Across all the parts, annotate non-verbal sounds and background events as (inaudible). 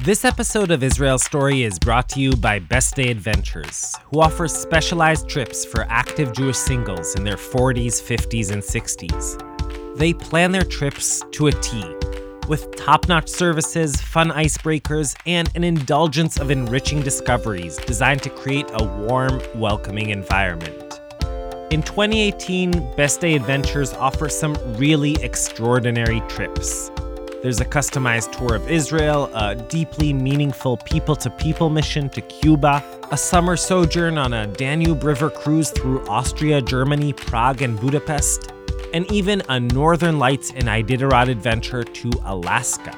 This episode of Israel Story is brought to you by Best Day Adventures, who offers specialized trips for active Jewish singles in their 40s, 50s, and 60s. They plan their trips to a T, with top notch services, fun icebreakers, and an indulgence of enriching discoveries designed to create a warm, welcoming environment. In 2018, Best Day Adventures offers some really extraordinary trips. There's a customized tour of Israel, a deeply meaningful people to people mission to Cuba, a summer sojourn on a Danube River cruise through Austria, Germany, Prague, and Budapest, and even a Northern Lights and Iditarod adventure to Alaska.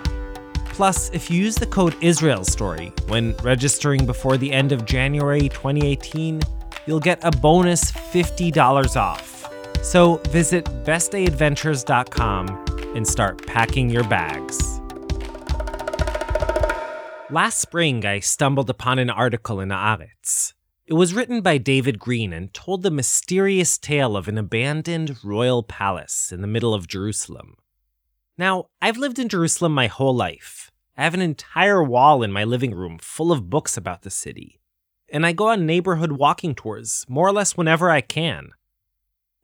Plus, if you use the code Israel Story when registering before the end of January 2018, you'll get a bonus $50 off. So visit bestdayadventures.com and start packing your bags. Last spring, I stumbled upon an article in Haaretz. It was written by David Green and told the mysterious tale of an abandoned royal palace in the middle of Jerusalem. Now, I've lived in Jerusalem my whole life. I have an entire wall in my living room full of books about the city. And I go on neighborhood walking tours more or less whenever I can.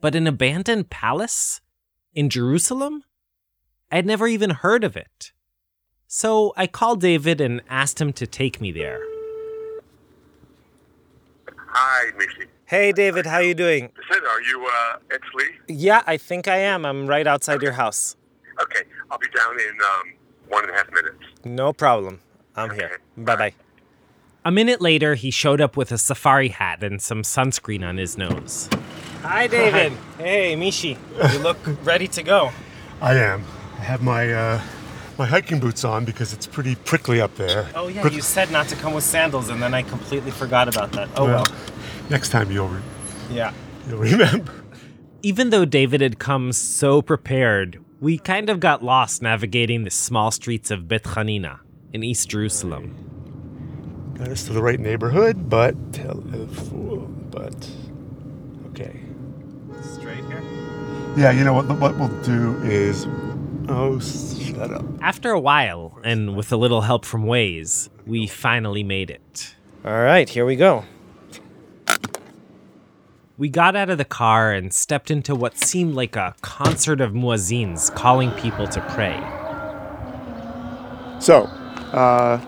But an abandoned palace? In Jerusalem? I'd never even heard of it. So I called David and asked him to take me there. Hi, Mishy. Hey David, how you doing? Listen, are you uh, Exley? Yeah, I think I am. I'm right outside your house. Okay, I'll be down in um, one and a half minutes. No problem. I'm here. Okay. Bye bye. A minute later, he showed up with a safari hat and some sunscreen on his nose. Hi, David. Hey, Mishy. You look ready to go. I am. I have my uh, my hiking boots on because it's pretty prickly up there. Oh, yeah, But- you said not to come with sandals, and then I completely forgot about that. Oh, well. Next time you'll re- Yeah. you'll remember. (laughs) Even though David had come so prepared, we kind of got lost navigating the small streets of Bet Hanina in East Jerusalem. Got us to the right neighborhood, but Tel El Ful. But okay. Straight here? Yeah, you know what? What we'll do is. Oh, shut up. After a while, and with a little help from Waze, we finally made it. All right, here we go. We got out of the car and stepped into what seemed like a concert of muezzins calling people to pray. So, uh,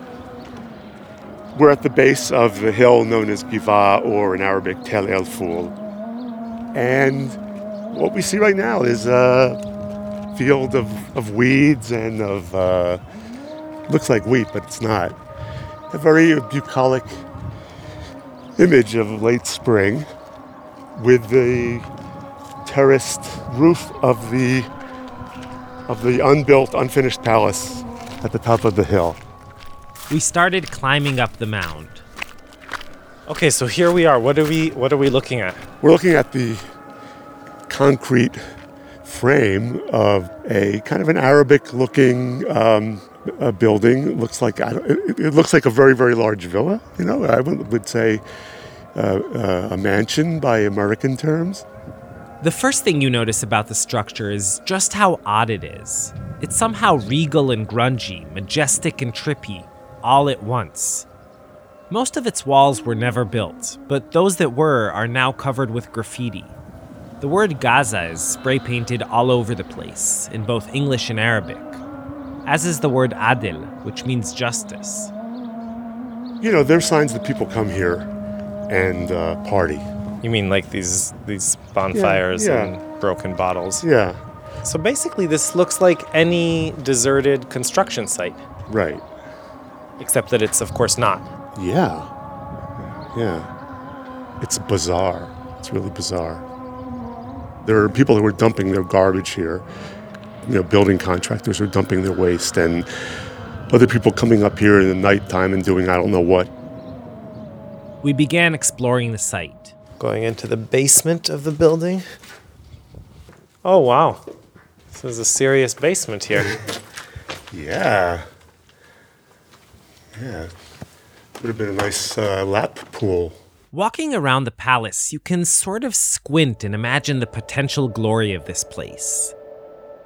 we're at the base of the hill known as Giva, or in Arabic, Tel El Ful. And what we see right now is a field of, of weeds and of, uh, looks like wheat, but it's not. A very bucolic image of late spring with the terraced roof of the of the unbuilt, unfinished palace at the top of the hill. We started climbing up the mound. Okay, so here we are. What are we what are we looking at? We're looking at the concrete frame of a kind of an Arabic-looking um, uh building. It looks like it, it looks like a very, very large villa. You know, I would, would say uh, uh, a mansion by American terms. The first thing you notice about the structure is just how odd it is. It's somehow regal and grungy, majestic and trippy, all at once. Most of its walls were never built, but those that were are now covered with graffiti. The word Gaza is spray painted all over the place, in both English and Arabic, as is the word Adil, which means justice. You know, there's signs that people come here and uh, party. You mean like these these bonfires yeah. and broken bottles? Yeah, So basically this looks like any deserted construction site, right. except that it's of course not. Yeah. Yeah. It's bizarre. It's really bizarre. There are people who are dumping their garbage here. You know, building contractors are dumping their waste, and other people coming up here in the nighttime and doing I don't know what. We began exploring the site. Going into the basement of the building. Oh wow. This is a serious basement here. (laughs) Yeah. Yeah. Would have been a nice uh, lap pool. Walking around the palace, you can sort of squint and imagine the potential glory of this place.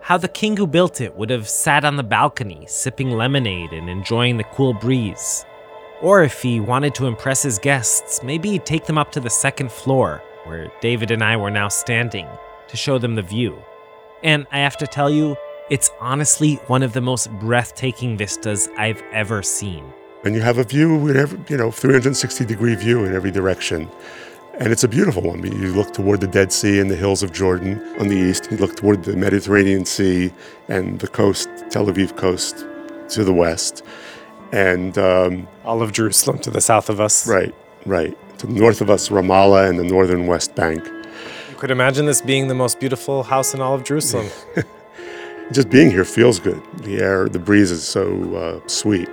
how the king who built it would have sat on the balcony, sipping lemonade and enjoying the cool breeze. Or if he wanted to impress his guests, maybe take them up to the second floor, where David and I were now standing, to show them the view. And I have to tell you, it's honestly one of the most breathtaking vistas I've ever seen. And you have a view in every, you know, 360 degree view in every direction. And it's a beautiful one. You look toward the Dead Sea and the hills of Jordan on the east. You look toward the Mediterranean Sea and the coast, Tel Aviv coast to the west. And um, All of Jerusalem to the south of us. right, right. To the north of us, Ramallah and the northern West Bank. You could imagine this being the most beautiful house in all of Jerusalem. (laughs) Just being here feels good. The air, the breeze is so uh, sweet.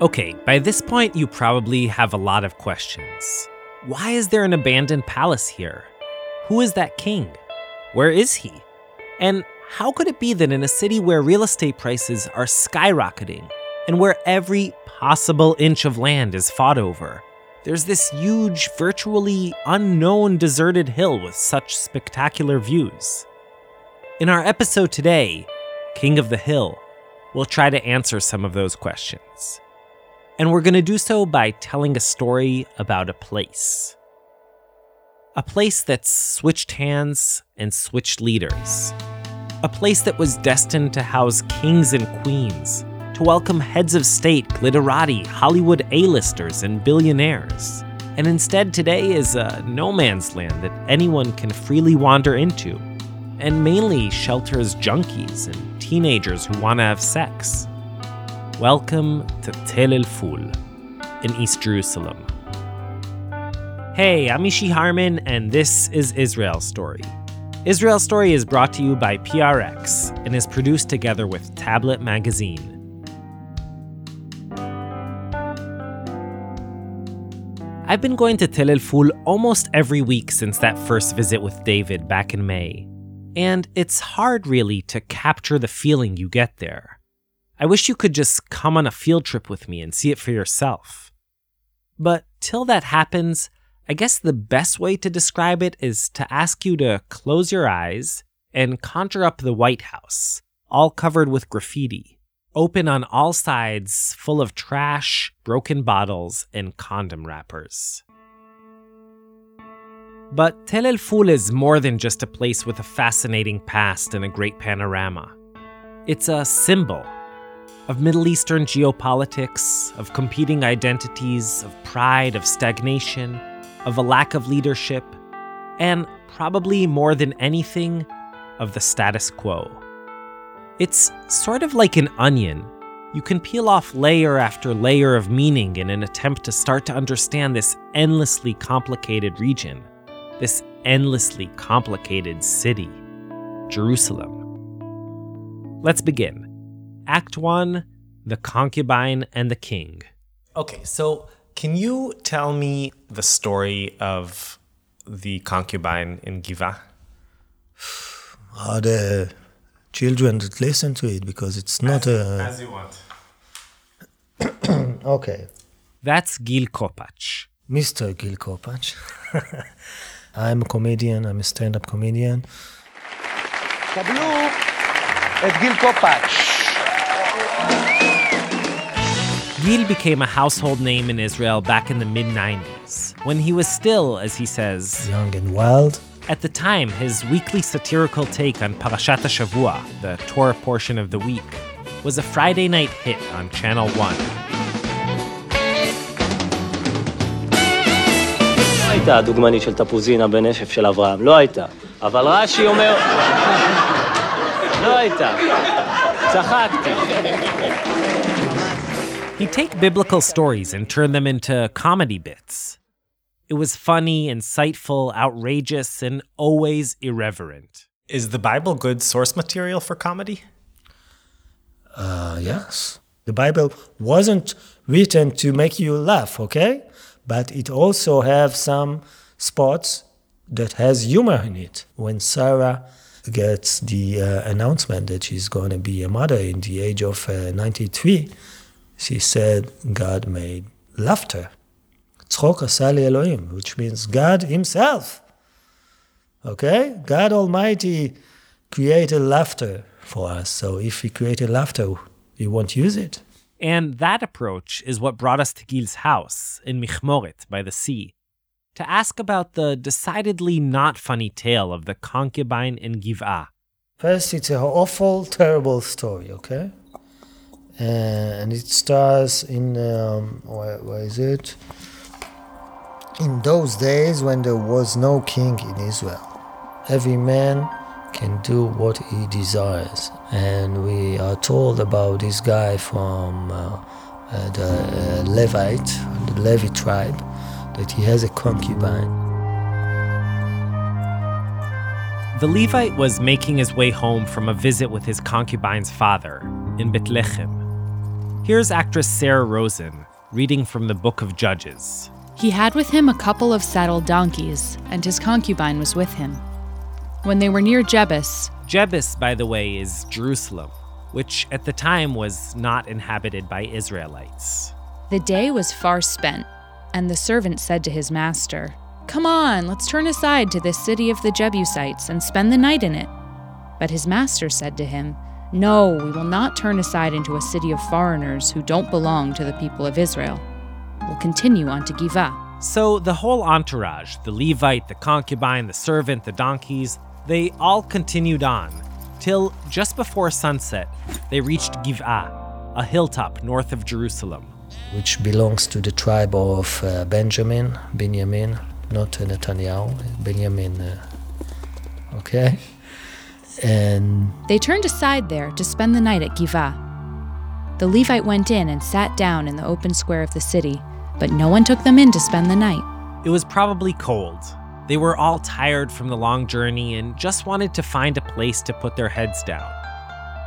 Okay, by this point, you probably have a lot of questions. Why is there an abandoned palace here? Who is that king? Where is he? And how could it be that in a city where real estate prices are skyrocketing and where every possible inch of land is fought over, there's this huge, virtually unknown deserted hill with such spectacular views? In our episode today, King of the Hill, we'll try to answer some of those questions. And we're going to do so by telling a story about a place. A place that's switched hands and switched leaders. A place that was destined to house kings and queens, to welcome heads of state, glitterati, Hollywood A-listers, and billionaires. And instead, today is a no man's land that anyone can freely wander into, and mainly shelters junkies and teenagers who want to have sex. Welcome to Tel El Ful in East Jerusalem. Hey, I'm Mishy Harman, and this is Israel Story. Israel Story is brought to you by PRX and is produced together with Tablet Magazine. I've been going to Tel El Ful almost every week since that first visit with David back in May. And it's hard, really, to capture the feeling you get there. I wish you could just come on a field trip with me and see it for yourself. But till that happens, I guess the best way to describe it is to ask you to close your eyes and conjure up the White House, all covered with graffiti, open on all sides, full of trash, broken bottles, and condom wrappers. But Tel El Ful is more than just a place with a fascinating past and a great panorama. It's a symbol of Middle Eastern geopolitics, of competing identities, of pride, of stagnation, of a lack of leadership, and probably more than anything, of the status quo. It's sort of like an onion. You can peel off layer after layer of meaning in an attempt to start to understand this endlessly complicated region, this endlessly complicated city, Jerusalem. Let's begin. Act One The Concubine and the King. Okay, so can you tell me the story of the concubine in Giva? Are the children that listen to it because it's not as, a. As you want. (clears throat) okay. That's Gil Kopatch. Mr. Gil Kopatch. (laughs) I'm a comedian, I'm a stand up comedian. קבלו את Gil קופאץ'. Gil became a household name in Israel back in the mid 90s, when he was still, as he says, young and wild at the time, his weekly satirical take on Parashat HaShavua, the Torah portion of the week, was a Friday night hit on Channel 1. לא הייתה הדוגמנית של תפוזינה בנשף של אברהם, לא הייתה. אבל רש"י אומר... לא הייתה. צחקתי. He'd take biblical stories and turn them into comedy bits. It was funny, insightful, outrageous, and always irreverent. Is the Bible good source material for comedy? uh, yes the bible wasn't written to make you laugh okay but it also have some spots that has humor in it when sarah gets the uh, announcement that she's going to be a mother in the age of uh, 93 she said god made laughter צחוק עשה לי אלוהים, which means God himself. Okay? God Almighty created laughter for us. So if we created laughter, we won't use it. And that approach is what brought us to Gil's house in Michmoret by the sea to ask about the decidedly not funny tale of the concubine in Giv'ah. First, it's an awful, terrible story, okay? Uh, and it starts in, um, where, where is it? In those days when there was no king in Israel, every man can do what he desires. And we are told about this guy from uh, uh, the uh, Levite, the Levi tribe, that he has a concubine. The Levite was making his way home from a visit with his concubine's father in Bethlehem. Here's actress Sarah Rosen reading from the book of Judges. He had with him a couple of saddled donkeys, and his concubine was with him. When they were near Jebus, Jebus, by the way, is Jerusalem, which at the time was not inhabited by Israelites. the day was far spent, and the servant said to his master, Come on, let's turn aside to this city of the Jebusites and spend the night in it. But his master said to him, No, we will not turn aside into a city of foreigners who don't belong to the people of Israel. We'll continue on to Giv'ah. So the whole entourage the Levite, the concubine, the servant, the donkeys they all continued on, till just before sunset, they reached Giv'ah, a hilltop north of Jerusalem. which belongs to the tribe of uh, Benjamin, Benjamin, not uh, Netanyahu, Benjamin. Uh, okay? And They turned aside there to spend the night at Giv'ah. The Levite went in and sat down in the open square of the city, but no one took them in to spend the night. It was probably cold. They were all tired from the long journey and just wanted to find a place to put their heads down.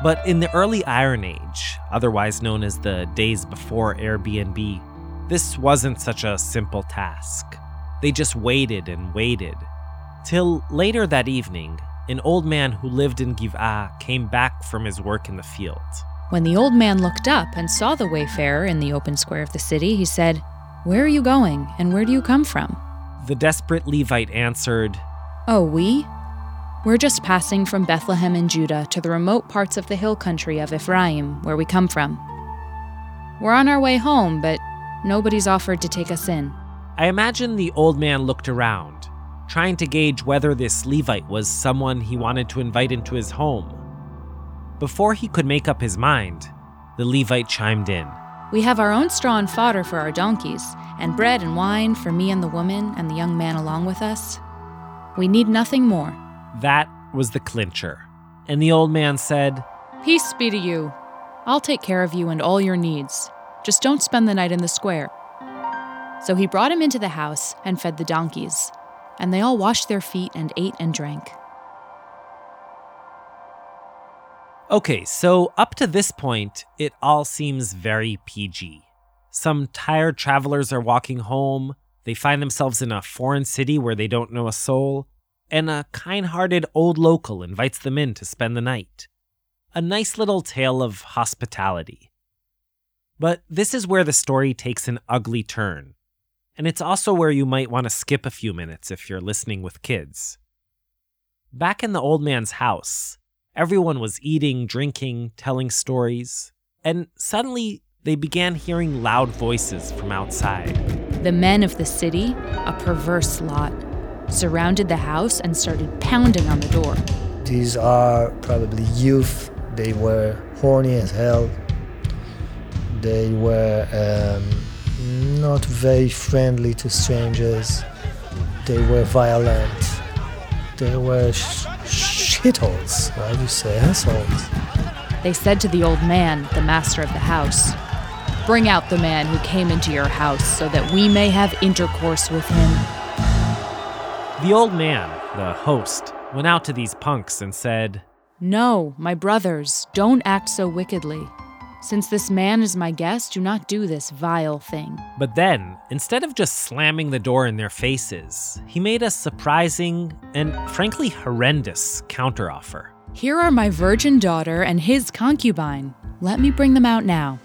But in the early Iron Age, otherwise known as the days before Airbnb, this wasn't such a simple task. They just waited and waited. Till later that evening, an old man who lived in Giv'ah came back from his work in the field. When the old man looked up and saw the wayfarer in the open square of the city, he said, Where are you going, and where do you come from? The desperate Levite answered, Oh, we? We're just passing from Bethlehem in Judah to the remote parts of the hill country of Ephraim, where we come from. We're on our way home, but nobody's offered to take us in. I imagine the old man looked around, trying to gauge whether this Levite was someone he wanted to invite into his home. Before he could make up his mind, the Levite chimed in. We have our own straw and fodder for our donkeys, and bread and wine for me and the woman and the young man along with us. We need nothing more. That was the clincher. And the old man said, Peace be to you. I'll take care of you and all your needs. Just don't spend the night in the square. So he brought him into the house and fed the donkeys, and they all washed their feet and ate and drank. Okay, so up to this point, it all seems very PG. Some tired travelers are walking home, they find themselves in a foreign city where they don't know a soul, and a kind hearted old local invites them in to spend the night. A nice little tale of hospitality. But this is where the story takes an ugly turn, and it's also where you might want to skip a few minutes if you're listening with kids. Back in the old man's house, Everyone was eating, drinking, telling stories, and suddenly they began hearing loud voices from outside. The men of the city, a perverse lot, surrounded the house and started pounding on the door. these are probably youth. They were horny as hell. They were um, not very friendly to strangers. They were violent. They were sh- shitholes. How do you say assholes? They said to the old man, the master of the house, Bring out the man who came into your house so that we may have intercourse with him. The old man, the host, went out to these punks and said, No, my brothers, don't act so wickedly. Since this man is my guest, do not do this vile thing. But then, instead of just slamming the door in their faces, he made a surprising and frankly horrendous counteroffer. Here are my virgin daughter and his concubine. Let me bring them out now.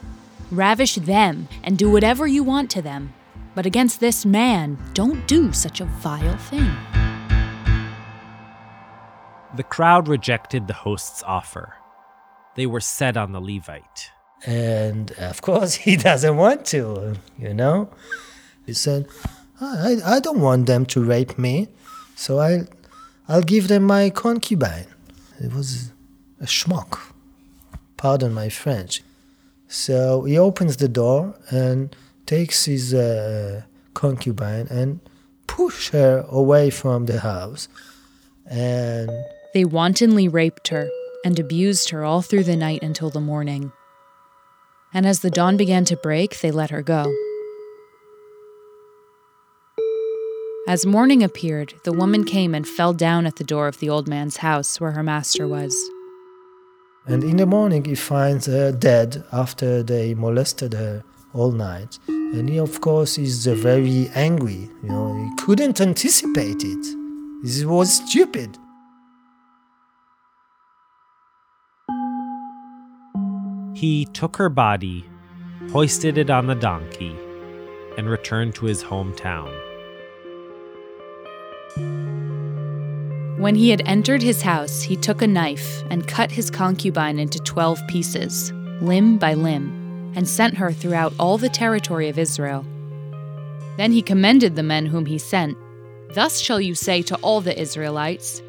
Ravish them and do whatever you want to them. But against this man, don't do such a vile thing. The crowd rejected the host's offer. They were set on the Levite. And of course, (laughs) he doesn't want to, you know? He said, I, I don't want them to rape me, so I, I'll give them my concubine. It was a schmuck. Pardon my French. So he opens the door and takes his uh, concubine and push her away from the house. And They wantonly raped her and abused her all through the night until the morning. And as the dawn began to break, they let her go. As morning appeared, the woman came and fell down at the door of the old man's house where her master was. And in the morning, he finds her dead after they molested her all night. And he, of course, is very angry. You know, he couldn't anticipate it. This was stupid. He took her body, hoisted it on the donkey, and returned to his hometown. When he had entered his house, he took a knife and cut his concubine into twelve pieces, limb by limb, and sent her throughout all the territory of Israel. Then he commended the men whom he sent. Thus shall you say to all the Israelites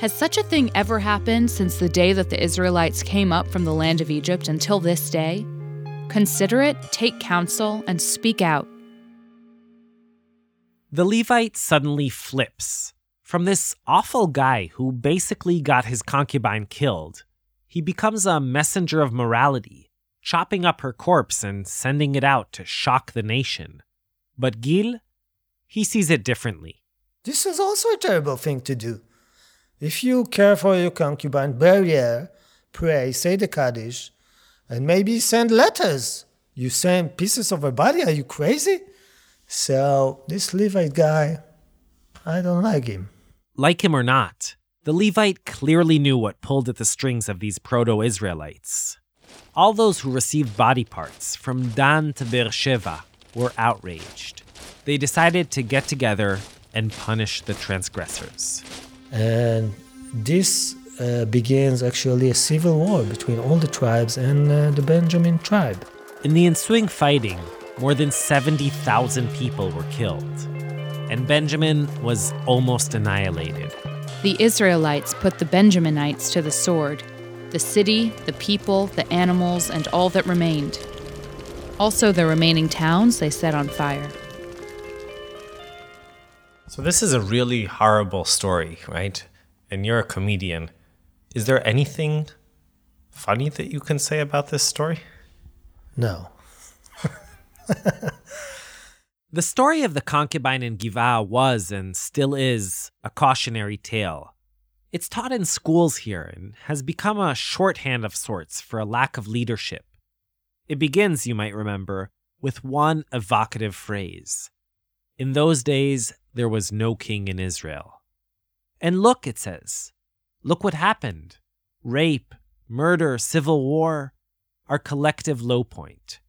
Has such a thing ever happened since the day that the Israelites came up from the land of Egypt until this day? Consider it, take counsel, and speak out. The Levite suddenly flips. From this awful guy who basically got his concubine killed, he becomes a messenger of morality, chopping up her corpse and sending it out to shock the nation. But Gil, he sees it differently. This is also a terrible thing to do. If you care for your concubine, bury her, pray, say the Kaddish, and maybe send letters. You send pieces of her body? Are you crazy? So, this Levite guy, I don't like him. Like him or not, the Levite clearly knew what pulled at the strings of these proto Israelites. All those who received body parts, from Dan to Beersheba, were outraged. They decided to get together and punish the transgressors. And this uh, begins actually a civil war between all the tribes and uh, the Benjamin tribe. In the ensuing fighting, more than 70,000 people were killed, and Benjamin was almost annihilated. The Israelites put the Benjaminites to the sword the city, the people, the animals, and all that remained. Also, the remaining towns they set on fire. So, this is a really horrible story, right? And you're a comedian. Is there anything funny that you can say about this story? No. (laughs) The story of the concubine in Giva was and still is a cautionary tale. It's taught in schools here and has become a shorthand of sorts for a lack of leadership. It begins, you might remember, with one evocative phrase In those days, there was no king in Israel. And look, it says, look what happened rape, murder, civil war, our collective low point.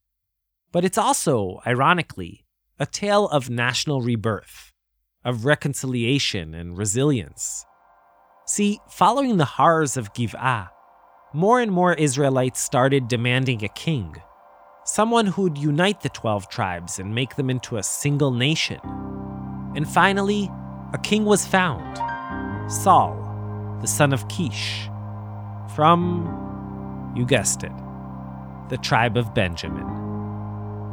But it's also, ironically, a tale of national rebirth, of reconciliation and resilience. See, following the horrors of Giv'ah, more and more Israelites started demanding a king, someone who'd unite the 12 tribes and make them into a single nation. And finally, a king was found Saul, the son of Kish, from, you guessed it, the tribe of Benjamin.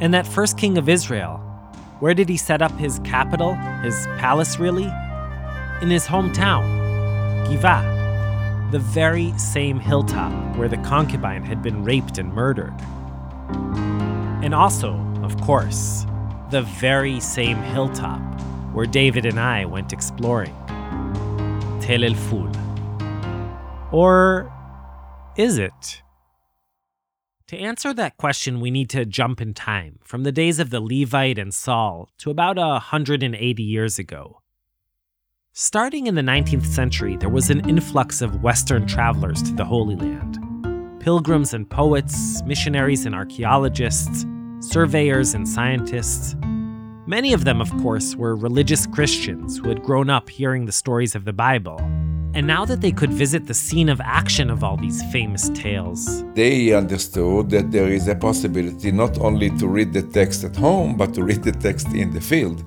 And that first king of Israel, where did he set up his capital, his palace really? In his hometown, Giva, the very same hilltop where the concubine had been raped and murdered. And also, of course, the very same hilltop where David and I went exploring. Tel El Ful. Or is it? To answer that question, we need to jump in time from the days of the Levite and Saul to about 180 years ago. Starting in the 19th century, there was an influx of Western travelers to the Holy Land pilgrims and poets, missionaries and archaeologists, surveyors and scientists. Many of them, of course, were religious Christians who had grown up hearing the stories of the Bible, And now that they could visit the scene of action of all these famous tales, They understood that there is a possibility not only to read the text at home, but to read the text in the field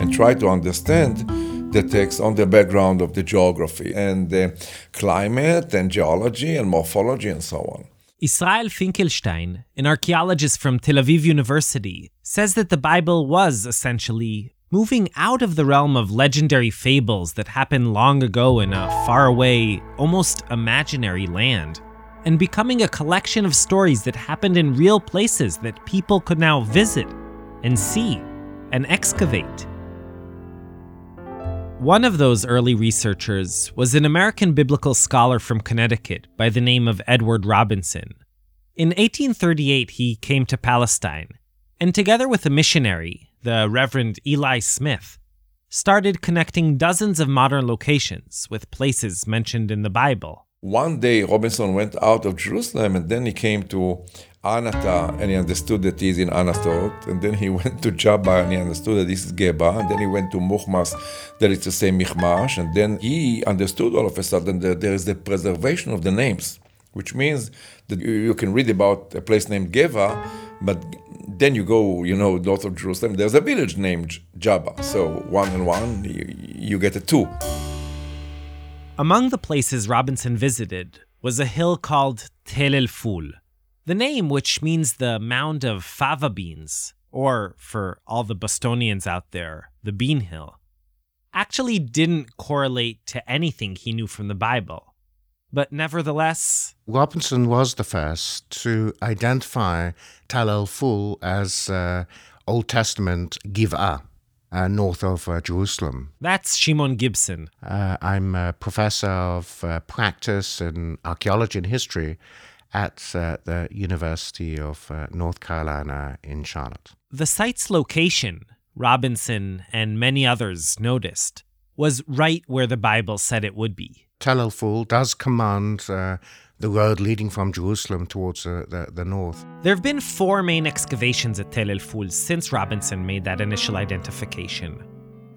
and try to understand the text on the background of the geography and the climate and geology and morphology and so on. Israel Finkelstein, an archaeologist from Tel Aviv University, says that the Bible was essentially moving out of the realm of legendary fables that happened long ago in a faraway, almost imaginary land, and becoming a collection of stories that happened in real places that people could now visit and see and excavate. One of those early researchers was an American biblical scholar from Connecticut by the name of Edward Robinson. In 1838, he came to Palestine, and together with a missionary, the Reverend Eli Smith, started connecting dozens of modern locations with places mentioned in the Bible. One day, Robinson went out of Jerusalem and then he came to Anata and he understood that he's in Anatot. And then he (laughs) went to Jabba and he understood that this is Geba. And then he went to Muhmas, that it's the same Michmash. And then he understood all of a sudden that there is the preservation of the names, which means that you, can read about a place named Geva, but then you go, you know, north of Jerusalem, there's a village named Jabba. So one and one, you, you get a two. Among the places Robinson visited was a hill called Tel El Ful, the name which means the mound of fava beans, or for all the Bostonians out there, the bean hill, actually didn't correlate to anything he knew from the Bible. But nevertheless, Robinson was the first to identify Tal El Ful as uh, Old Testament Giv'ah, uh, north of uh, Jerusalem. that's Shimon Gibson, Uh, I'm a professor of uh, practice in archaeology and history at uh, the University of uh, North Carolina in Charlotte. The site's location, Robinson and many others noticed, was right where the Bible said it would be. Tel El Ful does command uh, the road leading from Jerusalem towards uh, the, the north. There have been four main excavations at Tel El Ful since Robinson made that initial identification.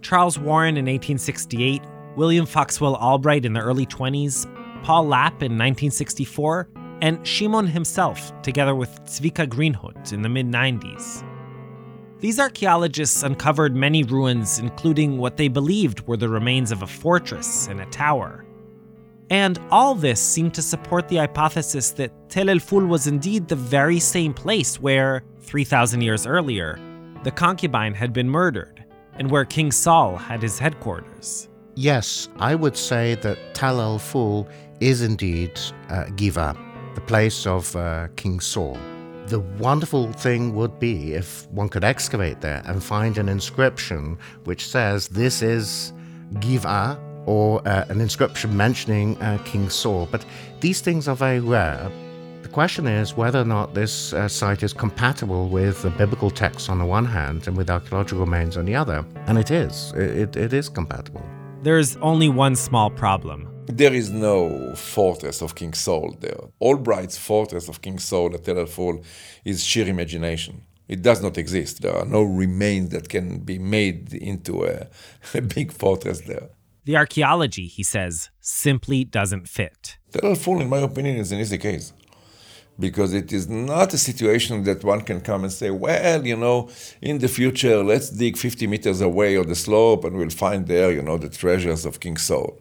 Charles Warren in 1868, William Foxwell Albright in the early 20s, Paul Lapp in 1964, and Shimon himself, together with Zvika Greenhut in the mid 90s. These archaeologists uncovered many ruins, including what they believed were the remains of a fortress and a tower. And all this seemed to support the hypothesis that Tel El Ful was indeed the very same place where, 3,000 years earlier, the concubine had been murdered, and where King Saul had his headquarters. Yes, I would say that Tal El Ful is indeed uh, Giva, the place of uh, King Saul. The wonderful thing would be if one could excavate there and find an inscription which says this is Giva or uh, an inscription mentioning uh, King Saul. But these things are very rare. The question is whether or not this uh, site is compatible with the biblical texts on the one hand and with archaeological remains on the other. And it is. It, it, it is compatible. There's only one small problem. There is no fortress of King Saul there. Albright's fortress of King Saul at Tel El Ful is sheer imagination. It does not exist. There are no remains that can be made into a, (laughs) a big fortress there. The archaeology, he says, simply doesn't fit. Tel El Ful, in my opinion, is an easy case. Because it is not a situation that one can come and say, well, you know, in the future, let's dig 50 meters away on the slope and we'll find there, you know, the treasures of King Saul.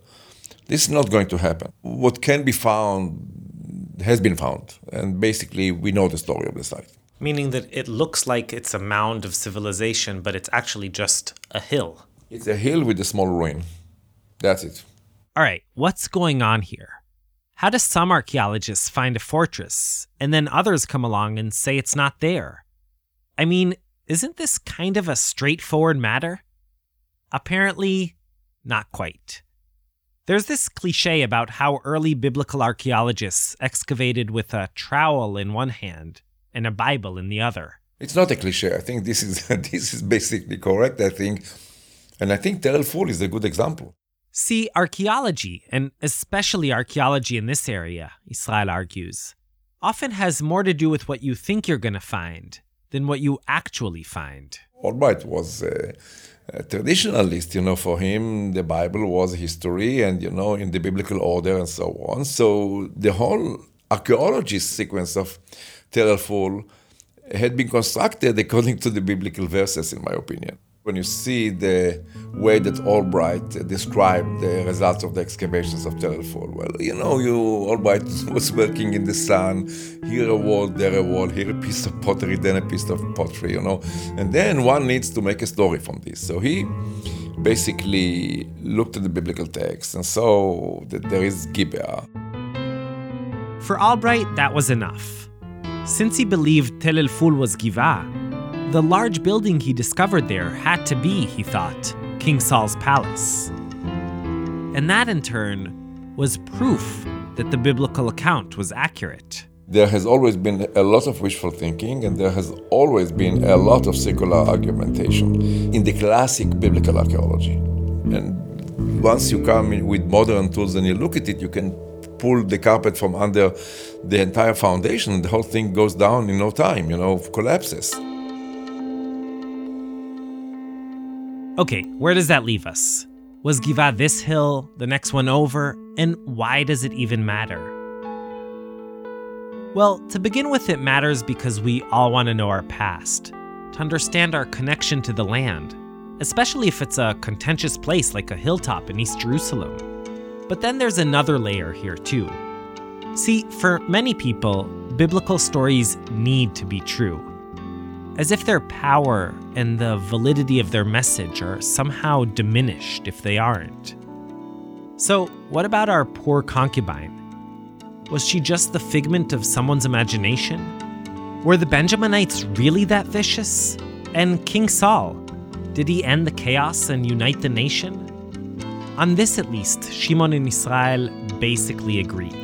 This is not going to happen. What can be found has been found. And basically, we know the story of the site. Meaning that it looks like it's a mound of civilization, but it's actually just a hill. It's a hill with a small ruin. That's it. All right, what's going on here? How do some archaeologists find a fortress, and then others come along and say it's not there? I mean, isn't this kind of a straightforward matter? Apparently, not quite. There's this cliche about how early biblical archaeologists excavated with a trowel in one hand and a Bible in the other. It's not a cliche. I think this is (laughs) this is basically correct. I think, and I think Tel Ful is a good example. See, archaeology, and especially archaeology in this area, Israel argues, often has more to do with what you think you're going to find than what you actually find. Albright was a, a traditionalist, you know, for him the Bible was history and, you know, in the biblical order and so on. So the whole archaeology sequence of Tel had been constructed according to the biblical verses, in my opinion. When you see the way that Albright described the results of the excavations of Tel El-Ful, well, you know, you Albright was working in the sun, here a wall, there a wall, here a piece of pottery, then a piece of pottery, you know, and then one needs to make a story from this. So he basically looked at the biblical text and saw that there is Gibeah. For Albright, that was enough. Since he believed Tel El-Ful was Giva, the large building he discovered there had to be, he thought, King Saul's palace. And that, in turn, was proof that the biblical account was accurate. There has always been a lot of wishful thinking, and there has always been a lot of secular argumentation in the classic biblical archaeology. And once you come with modern tools and you look at it, you can pull the carpet from under the entire foundation, the whole thing goes down in no time, you know, collapses. Okay, where does that leave us? Was Giva this hill, the next one over, and why does it even matter? Well, to begin with, it matters because we all want to know our past, to understand our connection to the land, especially if it's a contentious place like a hilltop in East Jerusalem. But then there's another layer here, too. See, for many people, biblical stories need to be true as if their power and the validity of their message are somehow diminished if they aren't. So, what about our poor concubine? Was she just the figment of someone's imagination? Were the Benjaminites really that vicious? And King Saul, did he end the chaos and unite the nation? On this at least, Shimon and Israel basically agree.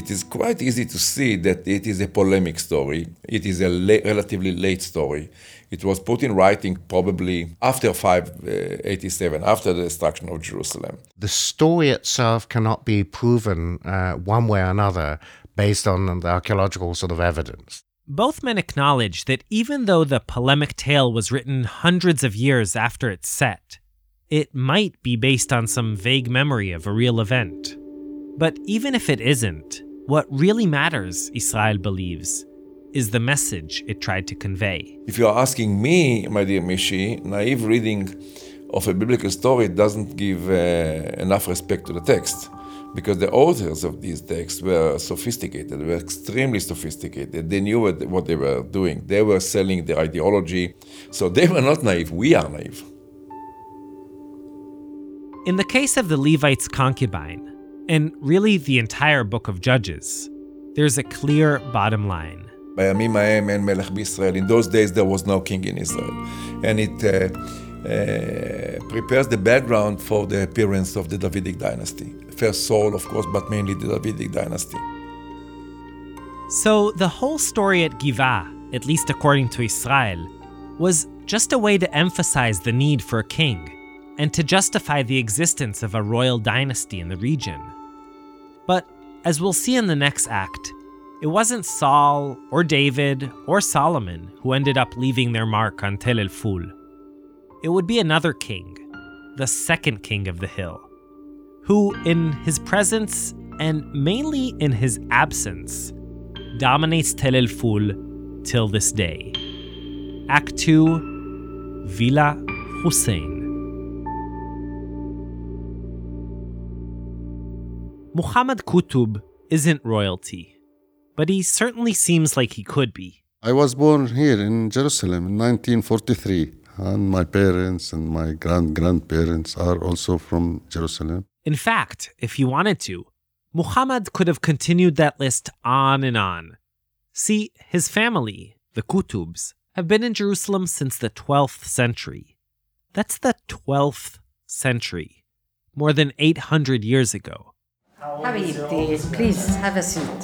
It is quite easy to see that it is a polemic story. It is a la- relatively late story. It was put in writing probably after 587, after the destruction of Jerusalem. The story itself cannot be proven uh, one way or another based on the archaeological sort of evidence. Both men acknowledge that even though the polemic tale was written hundreds of years after its set, it might be based on some vague memory of a real event. But even if it isn't, what really matters, Israel believes, is the message it tried to convey. If you're asking me, my dear Mishy, naive reading of a biblical story doesn't give uh, enough respect to the text. Because the authors of these texts were sophisticated, were extremely sophisticated. They knew what, what they were doing. They were selling their ideology. So they were not naive. We are naive. In the case of the Levite's concubine, and really the entire book of Judges, there's a clear bottom line. In those days, there was no king in Israel. And it uh, uh, prepares the background for the appearance of the Davidic dynasty. First Saul, of course, but mainly the Davidic dynasty. So the whole story at Giva, at least according to Israel, was just a way to emphasize the need for a king and to justify the existence of a royal dynasty in the region. As we'll see in the next act, it wasn't Saul or David or Solomon who ended up leaving their mark on Tel El-Ful. It would be another king, the second king of the hill, who, in his presence and mainly in his absence, dominates Tel El-Ful till this day. Act 2 Villa Hussein. Muhammad Qutb isn't royalty, but he certainly seems like he could be. I was born here in Jerusalem in 1943, and my parents and my grand grandparents are also from Jerusalem. In fact, if he wanted to, Muhammad could have continued that list on and on. See, his family, the Qutbs, have been in Jerusalem since the 12th century. That's the 12th century, more than 800 years ago. Habibti, please have a seat.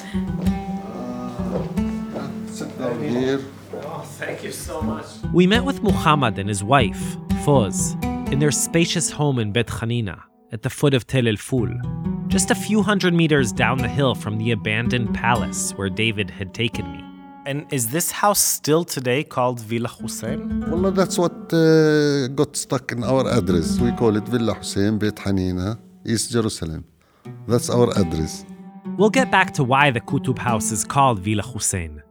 Sit down here. Oh, thank you so much. We met with Muhammad and his wife, Foz, in their spacious home in Bet Hanina, at the foot of Tel El Ful, just a few hundred meters down the hill from the abandoned palace where David had taken me. And is this house still today called Villa Hussein? Well, that's what uh, got stuck in our address. We call it Villa Hussein, Beit Hanina, East Jerusalem. That's our address. We'll get back to why the Kutub house is called Villa Hussein.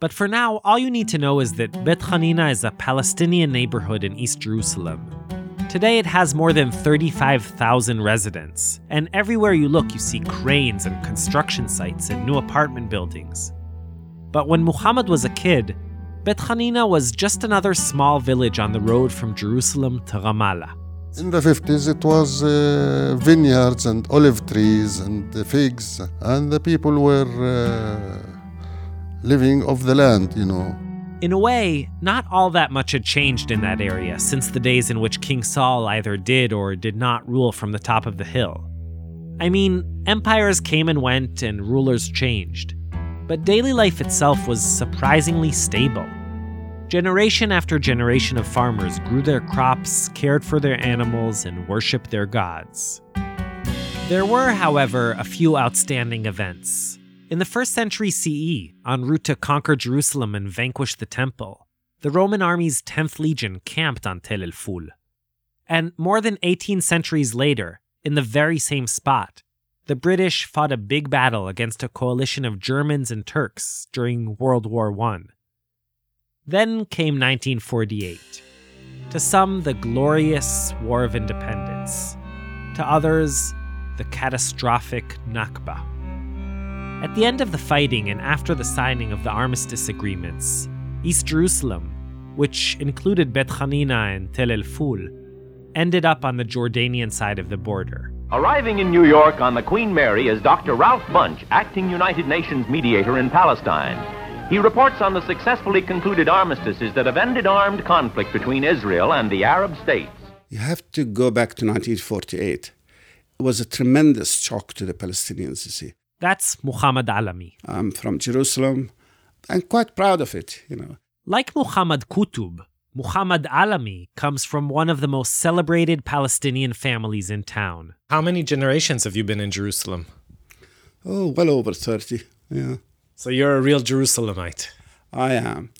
But for now, all you need to know is that Bet Hanina is a Palestinian neighborhood in East Jerusalem. Today it has more than 35,000 residents, and everywhere you look you see cranes and construction sites and new apartment buildings. But when Muhammad was a kid, Bet Hanina was just another small village on the road from Jerusalem to Ramallah. In the 50s, it was uh, vineyards and olive trees and figs, and the people were uh, living off the land, you know. In a way, not all that much had changed in that area since the days in which King Saul either did or did not rule from the top of the hill. I mean, empires came and went and rulers changed, but daily life itself was surprisingly stable. Generation after generation of farmers grew their crops, cared for their animals, and worshipped their gods. There were, however, a few outstanding events. In the first century CE, en route to conquer Jerusalem and vanquish the temple, the Roman army's 10th Legion camped on Tel el Ful. And more than 18 centuries later, in the very same spot, the British fought a big battle against a coalition of Germans and Turks during World War I. Then came 1948. To some, the glorious War of Independence. To others, the catastrophic Nakba. At the end of the fighting and after the signing of the armistice agreements, East Jerusalem, which included Bet Hanina and Tel el Ful, ended up on the Jordanian side of the border. Arriving in New York on the Queen Mary is Dr. Ralph Bunche, acting United Nations mediator in Palestine. He reports on the successfully concluded armistices that have ended armed conflict between Israel and the Arab states. You have to go back to 1948. It was a tremendous shock to the Palestinians, you see. That's Muhammad Alami. I'm from Jerusalem. I'm quite proud of it, you know. Like Muhammad Qutb, Muhammad Alami comes from one of the most celebrated Palestinian families in town. How many generations have you been in Jerusalem? Oh, well over 30, yeah. So you're a real Jerusalemite. I am.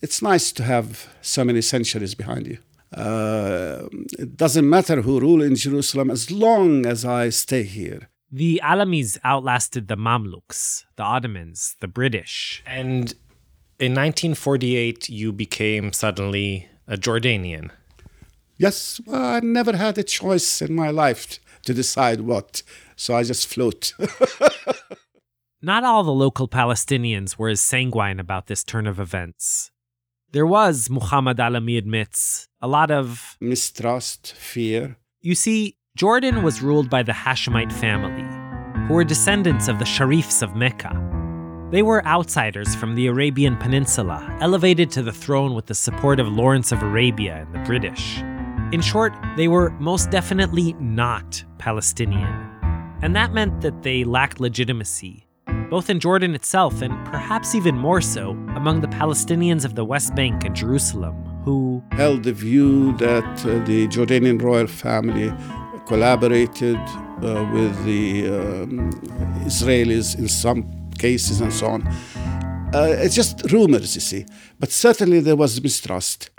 It's nice to have so many centuries behind you. Uh, it doesn't matter who rule in Jerusalem as long as I stay here. The Alamis outlasted the Mamluks, the Ottomans, the British. And in 1948, you became suddenly a Jordanian. Yes, well, I never had a choice in my life to decide what, so I just float. (laughs) Not all the local Palestinians were as sanguine about this turn of events. There was, Muhammad Alami admits, a lot of mistrust, fear. You see, Jordan was ruled by the Hashemite family, who were descendants of the Sharifs of Mecca. They were outsiders from the Arabian Peninsula, elevated to the throne with the support of Lawrence of Arabia and the British. In short, they were most definitely not Palestinian. And that meant that they lacked legitimacy, both in Jordan itself and perhaps even more so among the Palestinians of the West Bank and Jerusalem, who held the view that uh, the Jordanian royal family collaborated uh, with the um, Israelis in some cases and so on. Uh, it's just rumors, you see. But certainly there was mistrust.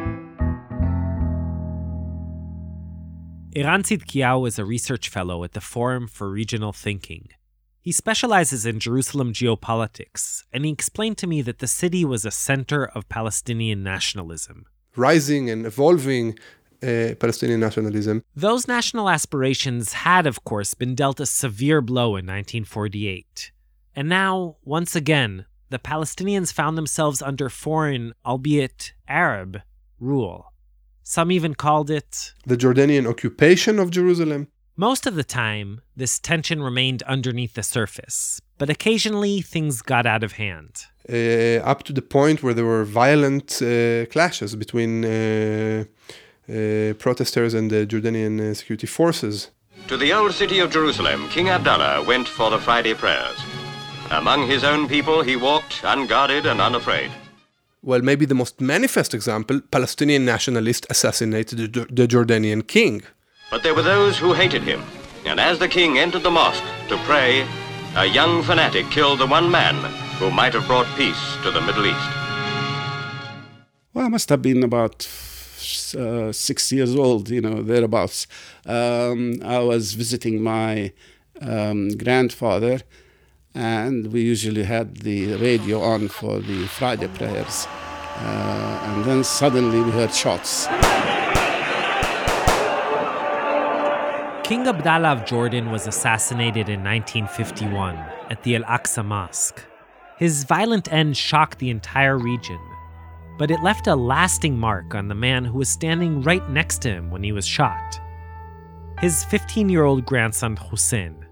Eran Tzidkiyahu is a research fellow at the Forum for Regional Thinking. He specializes in Jerusalem geopolitics, and he explained to me that the city was a center of Palestinian nationalism. Rising and evolving uh, Palestinian nationalism. Those national aspirations had, of course, been dealt a severe blow in 1948. And now, once again, the Palestinians found themselves under foreign, albeit Arab, rule. Some even called it the Jordanian occupation of Jerusalem. Most of the time, this tension remained underneath the surface, but occasionally things got out of hand. Uh, up to the point where there were violent uh, clashes between uh, uh protesters and the Jordanian uh, security forces. To the old city of Jerusalem, King Abdullah went for the Friday prayers. Among his own people, he walked unguarded and unafraid. Well, maybe the most manifest example Palestinian nationalists assassinated the Jordanian king. But there were those who hated him, And as the king entered the mosque to pray, a young fanatic killed the one man who might have brought peace to the Middle East. Well, I must have been about uh, six years old, you know, thereabouts. Um, I was visiting my um, grandfather, and we usually had the radio on for the Friday prayers. Uh, and then suddenly we heard shots. King Abdallah of Jordan was assassinated in 1951 at the Al Aqsa Mosque. His violent end shocked the entire region, but it left a lasting mark on the man who was standing right next to him when he was shot his 15 year old grandson Hussein.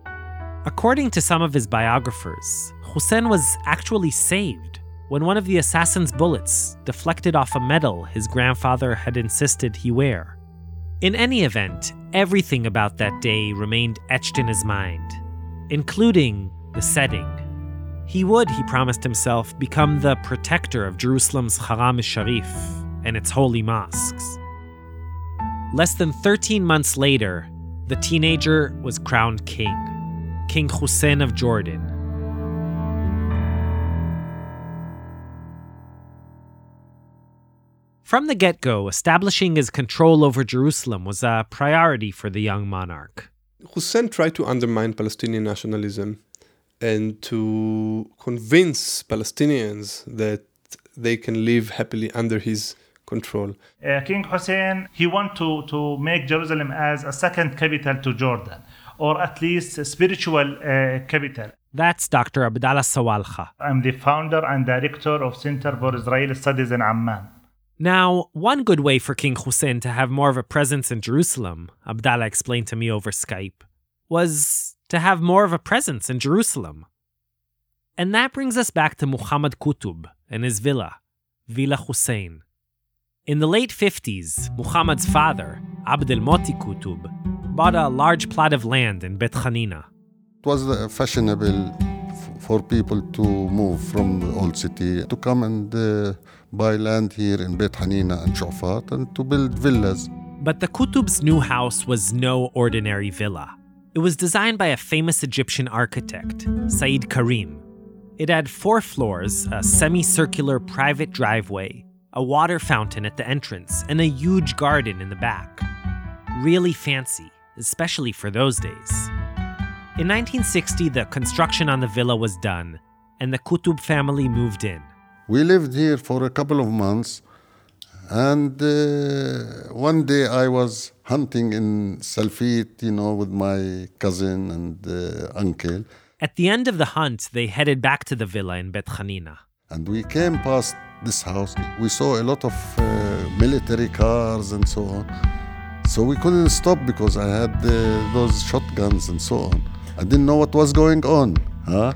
According to some of his biographers, Hussein was actually saved when one of the assassin's bullets deflected off a medal his grandfather had insisted he wear. In any event, everything about that day remained etched in his mind, including the setting. He would, he promised himself, become the protector of Jerusalem's Haram Sharif and its holy mosques. Less than 13 months later, the teenager was crowned king, King Hussein of Jordan. From the get go, establishing his control over Jerusalem was a priority for the young monarch. Hussein tried to undermine Palestinian nationalism and to convince Palestinians that they can live happily under his control. Uh, King Hussein, he wanted to, to make Jerusalem as a second capital to Jordan, or at least a spiritual uh, capital. That's Dr. Abdallah Sawalha. I'm the founder and director of Center for Israeli Studies in Amman. Now, one good way for King Hussein to have more of a presence in Jerusalem, Abdallah explained to me over Skype, was to have more of a presence in Jerusalem. And that brings us back to Muhammad Qutb and his villa, Villa Hussein. In the late 50s, Muhammad's father, Abd al-Moti Qutb, bought a large plot of land in Bet Hanina. It was fashionable for people to move from the old city to come and uh, buy land here in Bet Hanina and Shofat and to build villas. But the Qutb's new house was no ordinary villa. It was designed by a famous Egyptian architect, Said Karim. It had four floors, a semicircular private driveway, a water fountain at the entrance, and a huge garden in the back. Really fancy, especially for those days. In 1960, the construction on the villa was done, and the Qutb family moved in. We lived here for a couple of months, and uh, one day I was hunting in Salfit, you know, with my cousin and uh, uncle. At the end of the hunt, they headed back to the villa in Bet Hanina. And we came past this house. We saw a lot of uh, military cars and so on. So we couldn't stop because I had uh, those shotguns and so on. I didn't know what was going on. Huh?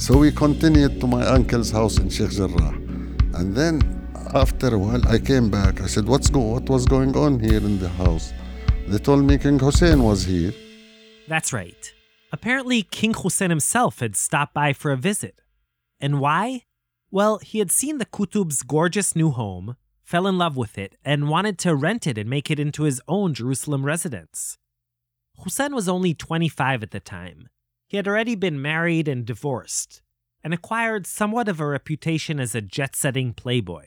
So we continued to my uncle's house in Sheikh Jarrah. And then after a while, I came back. I said, What's go- What was going on here in the house? They told me King Hussein was here. That's right. Apparently, King Hussein himself had stopped by for a visit. And why? Well, he had seen the Qutb's gorgeous new home, fell in love with it, and wanted to rent it and make it into his own Jerusalem residence. Hussein was only 25 at the time. He had already been married and divorced, and acquired somewhat of a reputation as a jet setting playboy.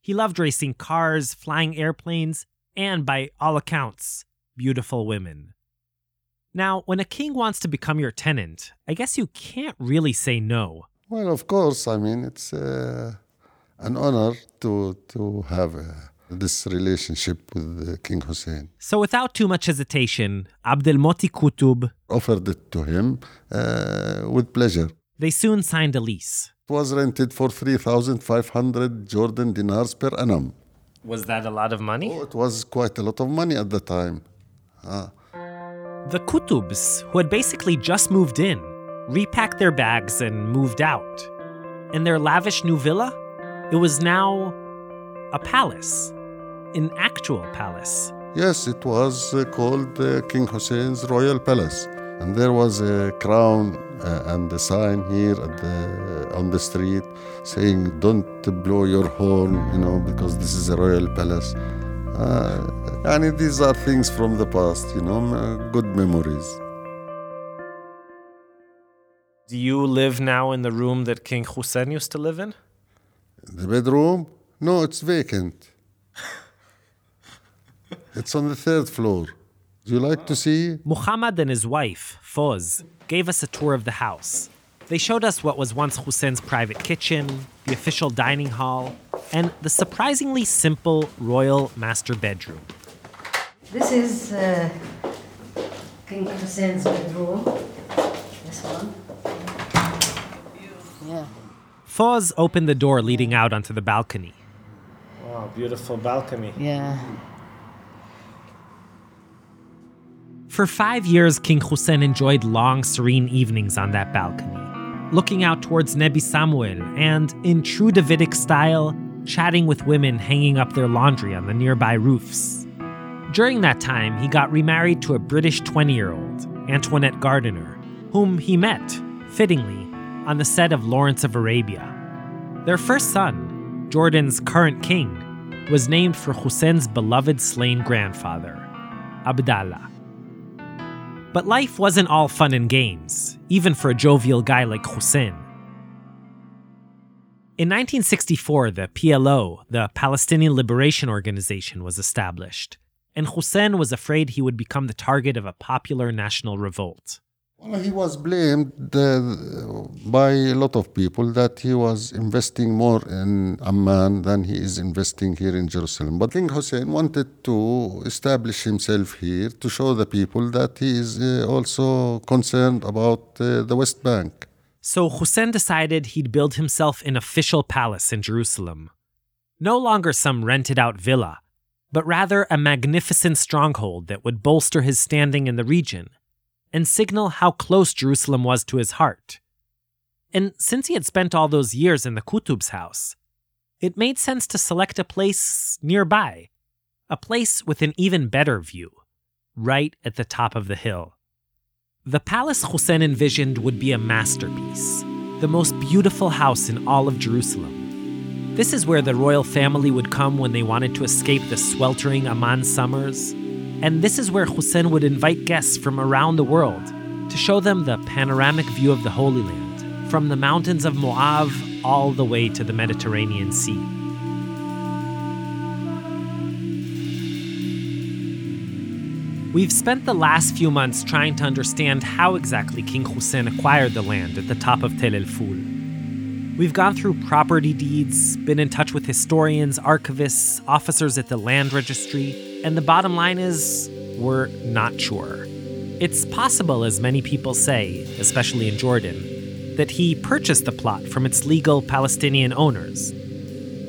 He loved racing cars, flying airplanes, and, by all accounts, beautiful women. Now, when a king wants to become your tenant, I guess you can't really say no. Well, of course, I mean, it's uh, an honor to, to have uh, this relationship with King Hussein. So, without too much hesitation, Abdelmoti Qutb Offered it to him uh, with pleasure. they soon signed a lease. It was rented for 3,500 Jordan dinars per annum. Was that a lot of money? Oh, it was quite a lot of money at the time. Ah. The Qutbs, who had basically just moved in, repacked their bags and moved out. In their lavish new villa, it was now a palace, an actual palace. Yes, it was uh, called uh, King Hussein's Royal Palace. And there was a crown uh, and a sign here at the, on the street saying, Don't blow your horn, you know, because this is a royal palace. Uh, and these are things from the past, you know, good memories. Do you live now in the room that King Hussein used to live in? The bedroom? No, it's vacant. It's on the third floor. Do you like to see? Muhammad and his wife, Foz, gave us a tour of the house. They showed us what was once Hussein's private kitchen, the official dining hall, and the surprisingly simple royal master bedroom. This is uh, King Hussein's bedroom. This one. Yeah. Foz opened the door leading out onto the balcony. Wow, beautiful balcony. Yeah. For five years, King Hussein enjoyed long, serene evenings on that balcony, looking out towards Nebi Samuel and, in true Davidic style, chatting with women hanging up their laundry on the nearby roofs. During that time, he got remarried to a British 20 year old, Antoinette Gardiner, whom he met, fittingly, on the set of Lawrence of Arabia. Their first son, Jordan's current king, was named for Hussein's beloved slain grandfather, Abdallah. But life wasn't all fun and games, even for a jovial guy like Hussein. In 1964, the PLO, the Palestinian Liberation Organization, was established, and Hussein was afraid he would become the target of a popular national revolt. Well, he was blamed uh, by a lot of people that he was investing more in Amman than he is investing here in Jerusalem. But King Hussein wanted to establish himself here to show the people that he is uh, also concerned about uh, the West Bank. So Hussein decided he'd build himself an official palace in Jerusalem. No longer some rented out villa, but rather a magnificent stronghold that would bolster his standing in the region and signal how close Jerusalem was to his heart. And since he had spent all those years in the Qutb's house, it made sense to select a place nearby, a place with an even better view, right at the top of the hill. The palace Hussein envisioned would be a masterpiece, the most beautiful house in all of Jerusalem. This is where the royal family would come when they wanted to escape the sweltering Amman summers and this is where Hussein would invite guests from around the world to show them the panoramic view of the Holy Land, from the mountains of Moab all the way to the Mediterranean Sea. We've spent the last few months trying to understand how exactly King Hussein acquired the land at the top of Tel El Ful. We've gone through property deeds, been in touch with historians, archivists, officers at the land registry, and the bottom line is we're not sure. It's possible, as many people say, especially in Jordan, that he purchased the plot from its legal Palestinian owners.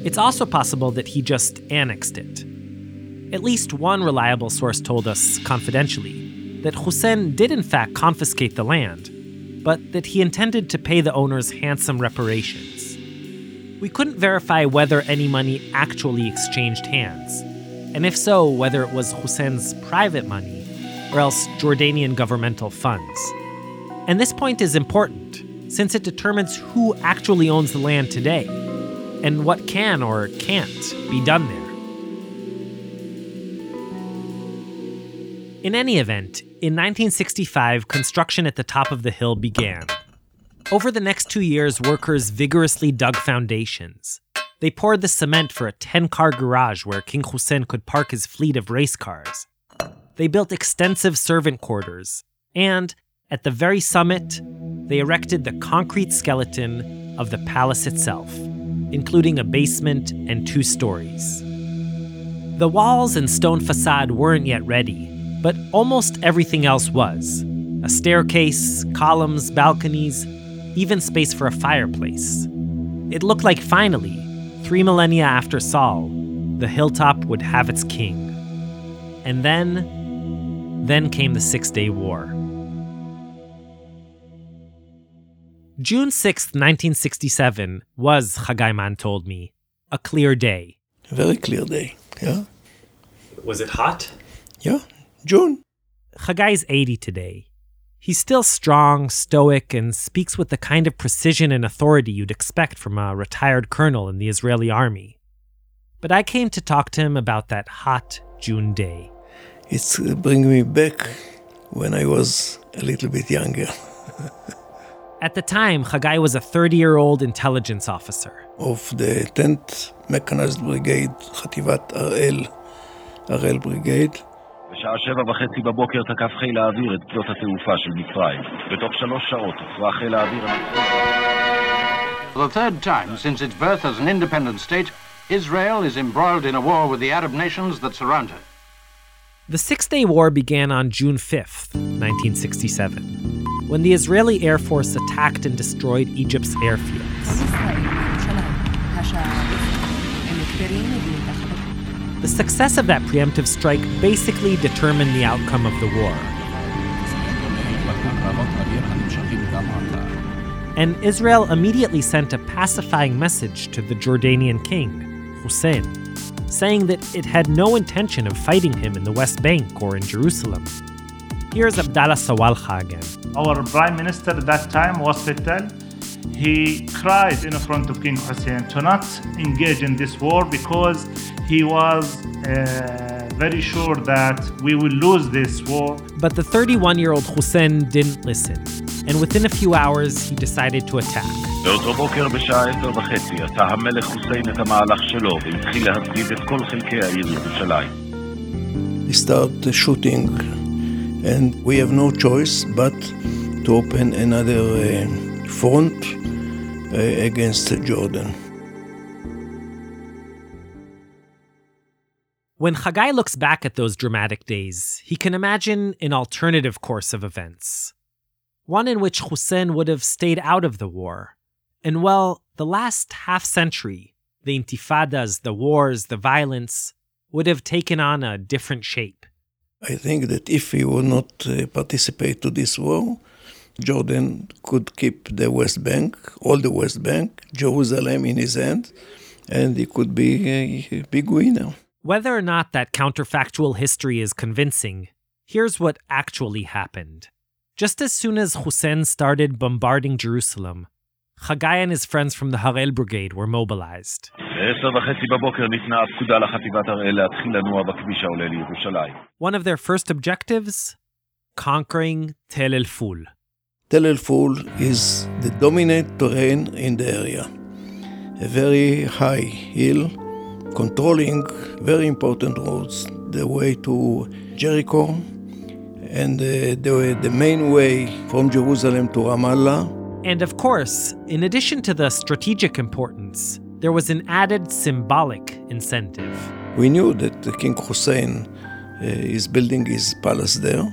It's also possible that he just annexed it. At least one reliable source told us, confidentially, that Hussein did in fact confiscate the land, but that he intended to pay the owners handsome reparations. We couldn't verify whether any money actually exchanged hands, and if so, whether it was Hussein's private money or else Jordanian governmental funds. And this point is important, since it determines who actually owns the land today, and what can or can't be done there. In any event, in 1965, construction at the top of the hill began. Over the next two years, workers vigorously dug foundations. They poured the cement for a 10 car garage where King Hussein could park his fleet of race cars. They built extensive servant quarters. And, at the very summit, they erected the concrete skeleton of the palace itself, including a basement and two stories. The walls and stone facade weren't yet ready, but almost everything else was a staircase, columns, balconies, even space for a fireplace. It looked like finally, three millennia after Saul, the hilltop would have its king. And then, then came the Six Day War. June 6, 1967, was, Chagaiman told me, a clear day. A very clear day, yeah. Was it hot? Yeah, June. Chagai's 80 today. He's still strong, stoic, and speaks with the kind of precision and authority you'd expect from a retired colonel in the Israeli army. But I came to talk to him about that hot June day. It's bringing me back when I was a little bit younger. (laughs) At the time, Haggai was a 30 year old intelligence officer. Of the 10th Mechanized Brigade, Hativat Harel, Harel Brigade. בשעה שבע וחצי בבוקר תקף חיל האוויר את שדות התעופה של מצרים. בתוך שלוש שעות הוכרע חיל האוויר For the third time since its birth as an independent state, Israel is embroiled in a war with the Arab nations that surround her. The Six Day War began on June 5th, 1967, when the Israeli Air Force attacked and destroyed Egypt's airfields. The success of that preemptive strike basically determined the outcome of the war. And Israel immediately sent a pacifying message to the Jordanian king, Hussein, saying that it had no intention of fighting him in the West Bank or in Jerusalem. Here's Abdallah Sawalha again. Our prime minister at that time was Fettel He cried in front of King Hussein to not engage in this war because he was uh, very sure that we will lose this war. But the 31 year old Hussein didn't listen, and within a few hours, he decided to attack. באותו בוקר בשעה עשר וחצי עשה המלך חוסיין את המהלך שלו והתחיל להפגיז את כל חלקי העיר ירושלים. They start shooting, and we have no choice but to open another uh, front uh, against Jordan. When Chagai looks back at those dramatic days, he can imagine an alternative course of events. One in which Hussein would have stayed out of the war. And well, the last half century, the intifadas, the wars, the violence, would have taken on a different shape. I think that if he would not uh, participate to this war, Jordan could keep the West Bank, all the West Bank, Jerusalem in his hand, and he could be a big winner. Whether or not that counterfactual history is convincing, here's what actually happened. Just as soon as Hussein started bombarding Jerusalem, Haggai and his friends from the Harel Brigade were mobilized. One of their first objectives? Conquering Tel El Ful, Tel El Ful is the dominant terrain in the area. A very high hill controlling very important roads, the way to Jericho and uh, the, the main way from Jerusalem to Ramallah. And of course, in addition to the strategic importance, there was an added symbolic incentive. We knew that the King Hussein uh, is building his palace there.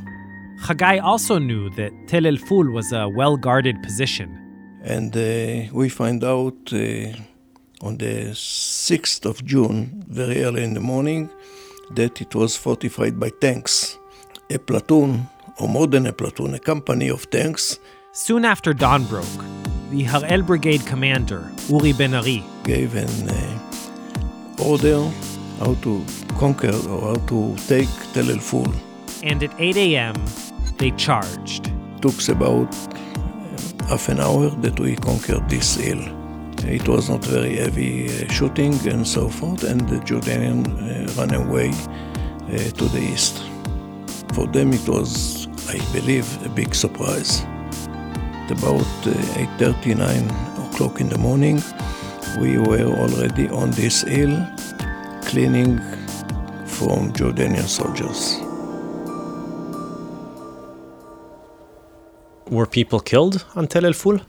Chagai also knew that Tel El Ful was a well guarded position. And uh, we find out uh, on the 6th of June, very early in the morning, that it was fortified by tanks. A platoon, or more than a platoon, a company of tanks. Soon after dawn broke, the Harel Brigade commander, Uri Ben Ari, gave an uh, order how to conquer or how to take Tel El Ful. And at 8 a.m., they charged. It Took about half an hour that we conquered this hill. It was not very heavy uh, shooting and so forth, and the Jordanian uh, ran away uh, to the east. For them, it was, I believe, a big surprise. At about 8:39 o'clock in the morning, we were already on this hill, cleaning from Jordanian soldiers. Were people killed on Tel El Ful?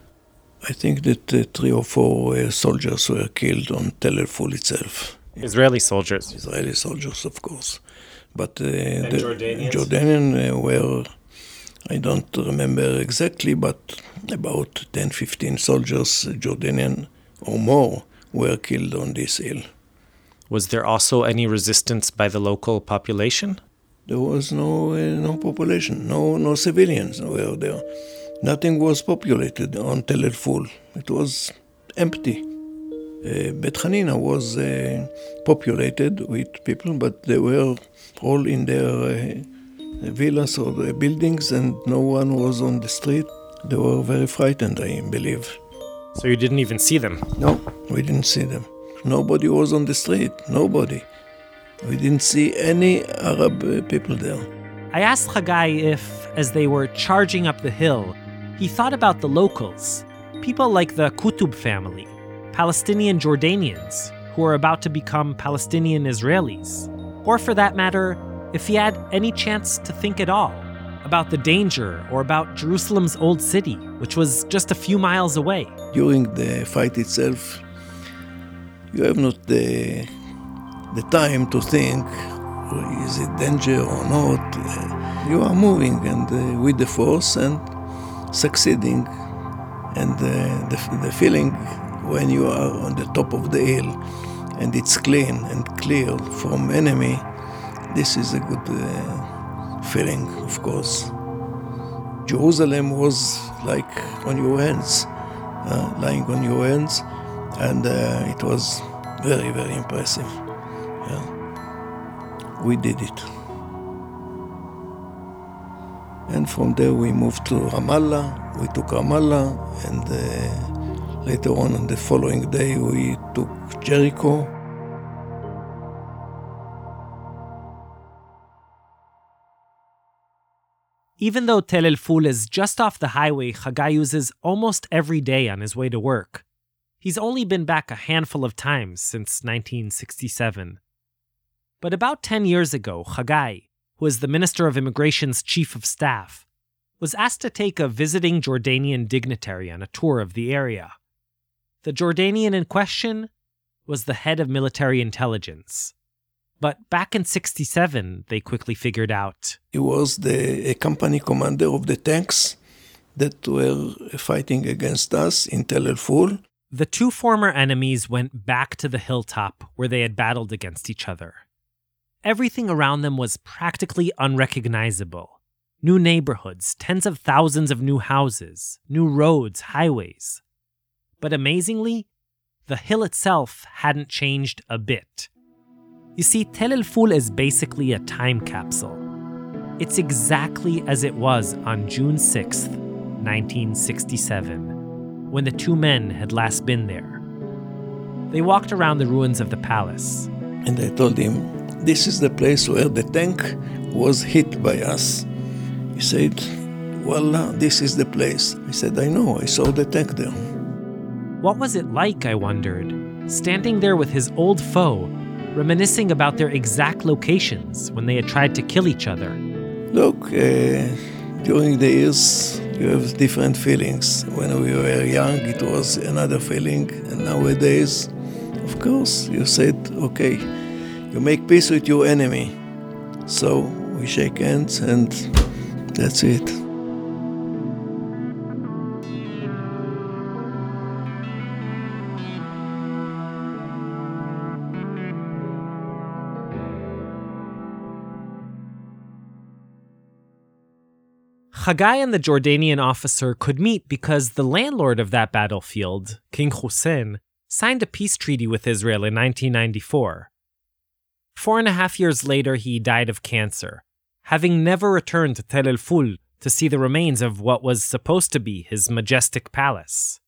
I think that uh, three or four uh, soldiers were killed on Tel El Ful itself. Israeli soldiers. Israeli soldiers, of course. But uh, and the Jordanians? Jordanian uh, were, I don't remember exactly, but about 10, 15 soldiers, Jordanian or more, were killed on this hill. Was there also any resistance by the local population? There was no uh, no population, no no civilians were there. Nothing was populated until Tel El Ful. It was empty. Uh, Bet Hanina was uh, populated with people, but they were all in their uh, villas or their buildings, and no one was on the street. They were very frightened, I believe. So you didn't even see them? No, we didn't see them. Nobody was on the street. Nobody. We didn't see any Arab uh, people there. I asked Chagai if, as they were charging up the hill, He thought about the locals, people like the Qutb family, Palestinian Jordanians who are about to become Palestinian Israelis. Or for that matter, if he had any chance to think at all about the danger or about Jerusalem's old city, which was just a few miles away. During the fight itself, you have not the, the time to think is it danger or not. You are moving and uh, with the force and succeeding. And uh, the, the feeling when you are on the top of the hill and it's clean and clear from enemy, this is a good uh, feeling, of course. Jerusalem was like on your hands, uh, lying on your hands, and uh, it was very, very impressive. We did it. And from there we moved to Ramallah. We took Ramallah, and uh, later on, on the following day, we took Jericho. Even though Tel El Ful is just off the highway Chagai uses almost every day on his way to work, he's only been back a handful of times since 1967. But about 10 years ago, Chagai, who is the Minister of Immigration's chief of staff, was asked to take a visiting Jordanian dignitary on a tour of the area. The Jordanian in question was the head of military intelligence. But back in 67, they quickly figured out. He was the a company commander of the tanks that were fighting against us in Tel El Ful. The two former enemies went back to the hilltop where they had battled against each other. Everything around them was practically unrecognizable. New neighborhoods, tens of thousands of new houses, new roads, highways. But amazingly, the hill itself hadn't changed a bit. You see, Tel El Ful is basically a time capsule. It's exactly as it was on June 6th, 1967, when the two men had last been there. They walked around the ruins of the palace. And I told him, This is the place where the tank was hit by us. He said, Wallah, this is the place. I said, I know, I saw the tank there. What was it like, I wondered, standing there with his old foe, reminiscing about their exact locations when they had tried to kill each other. Look, uh, during the years, you have different feelings. When we were young, it was another feeling, and nowadays, of course, you said, okay, you make peace with your enemy. So we shake hands, and that's it. Chagai and the Jordanian officer could meet because the landlord of that battlefield, King Hussein, signed a peace treaty with Israel in 1994. Four and a half years later, he died of cancer, having never returned to Tel El Ful to see the remains of what was supposed to be his majestic palace.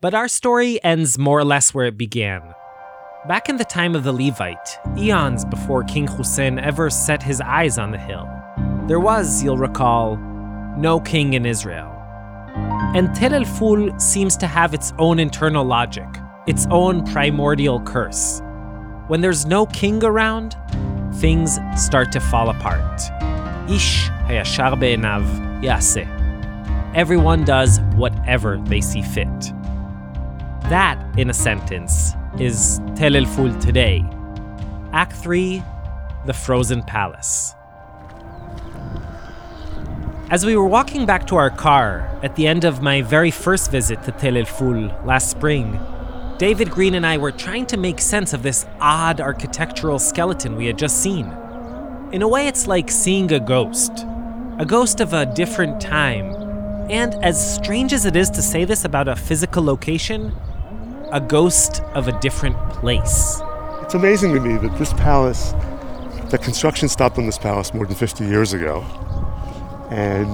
But our story ends more or less where it began. Back in the time of the Levite, eons before King Hussein ever set his eyes on the hill, there was, you'll recall, no king in Israel. And Tel El Ful seems to have its own internal logic, its own primordial curse. When there's no king around, things start to fall apart. Ish hayashar be'enav yaseh. Everyone does whatever they see fit. That, in a sentence, is Tel El Ful today. Act 3 The Frozen Palace. As we were walking back to our car at the end of my very first visit to Tel El Ful last spring, David Green and I were trying to make sense of this odd architectural skeleton we had just seen. In a way, it's like seeing a ghost, a ghost of a different time. And as strange as it is to say this about a physical location, a ghost of a different place. It's amazing to me that this palace, the construction stopped on this palace more than 50 years ago. And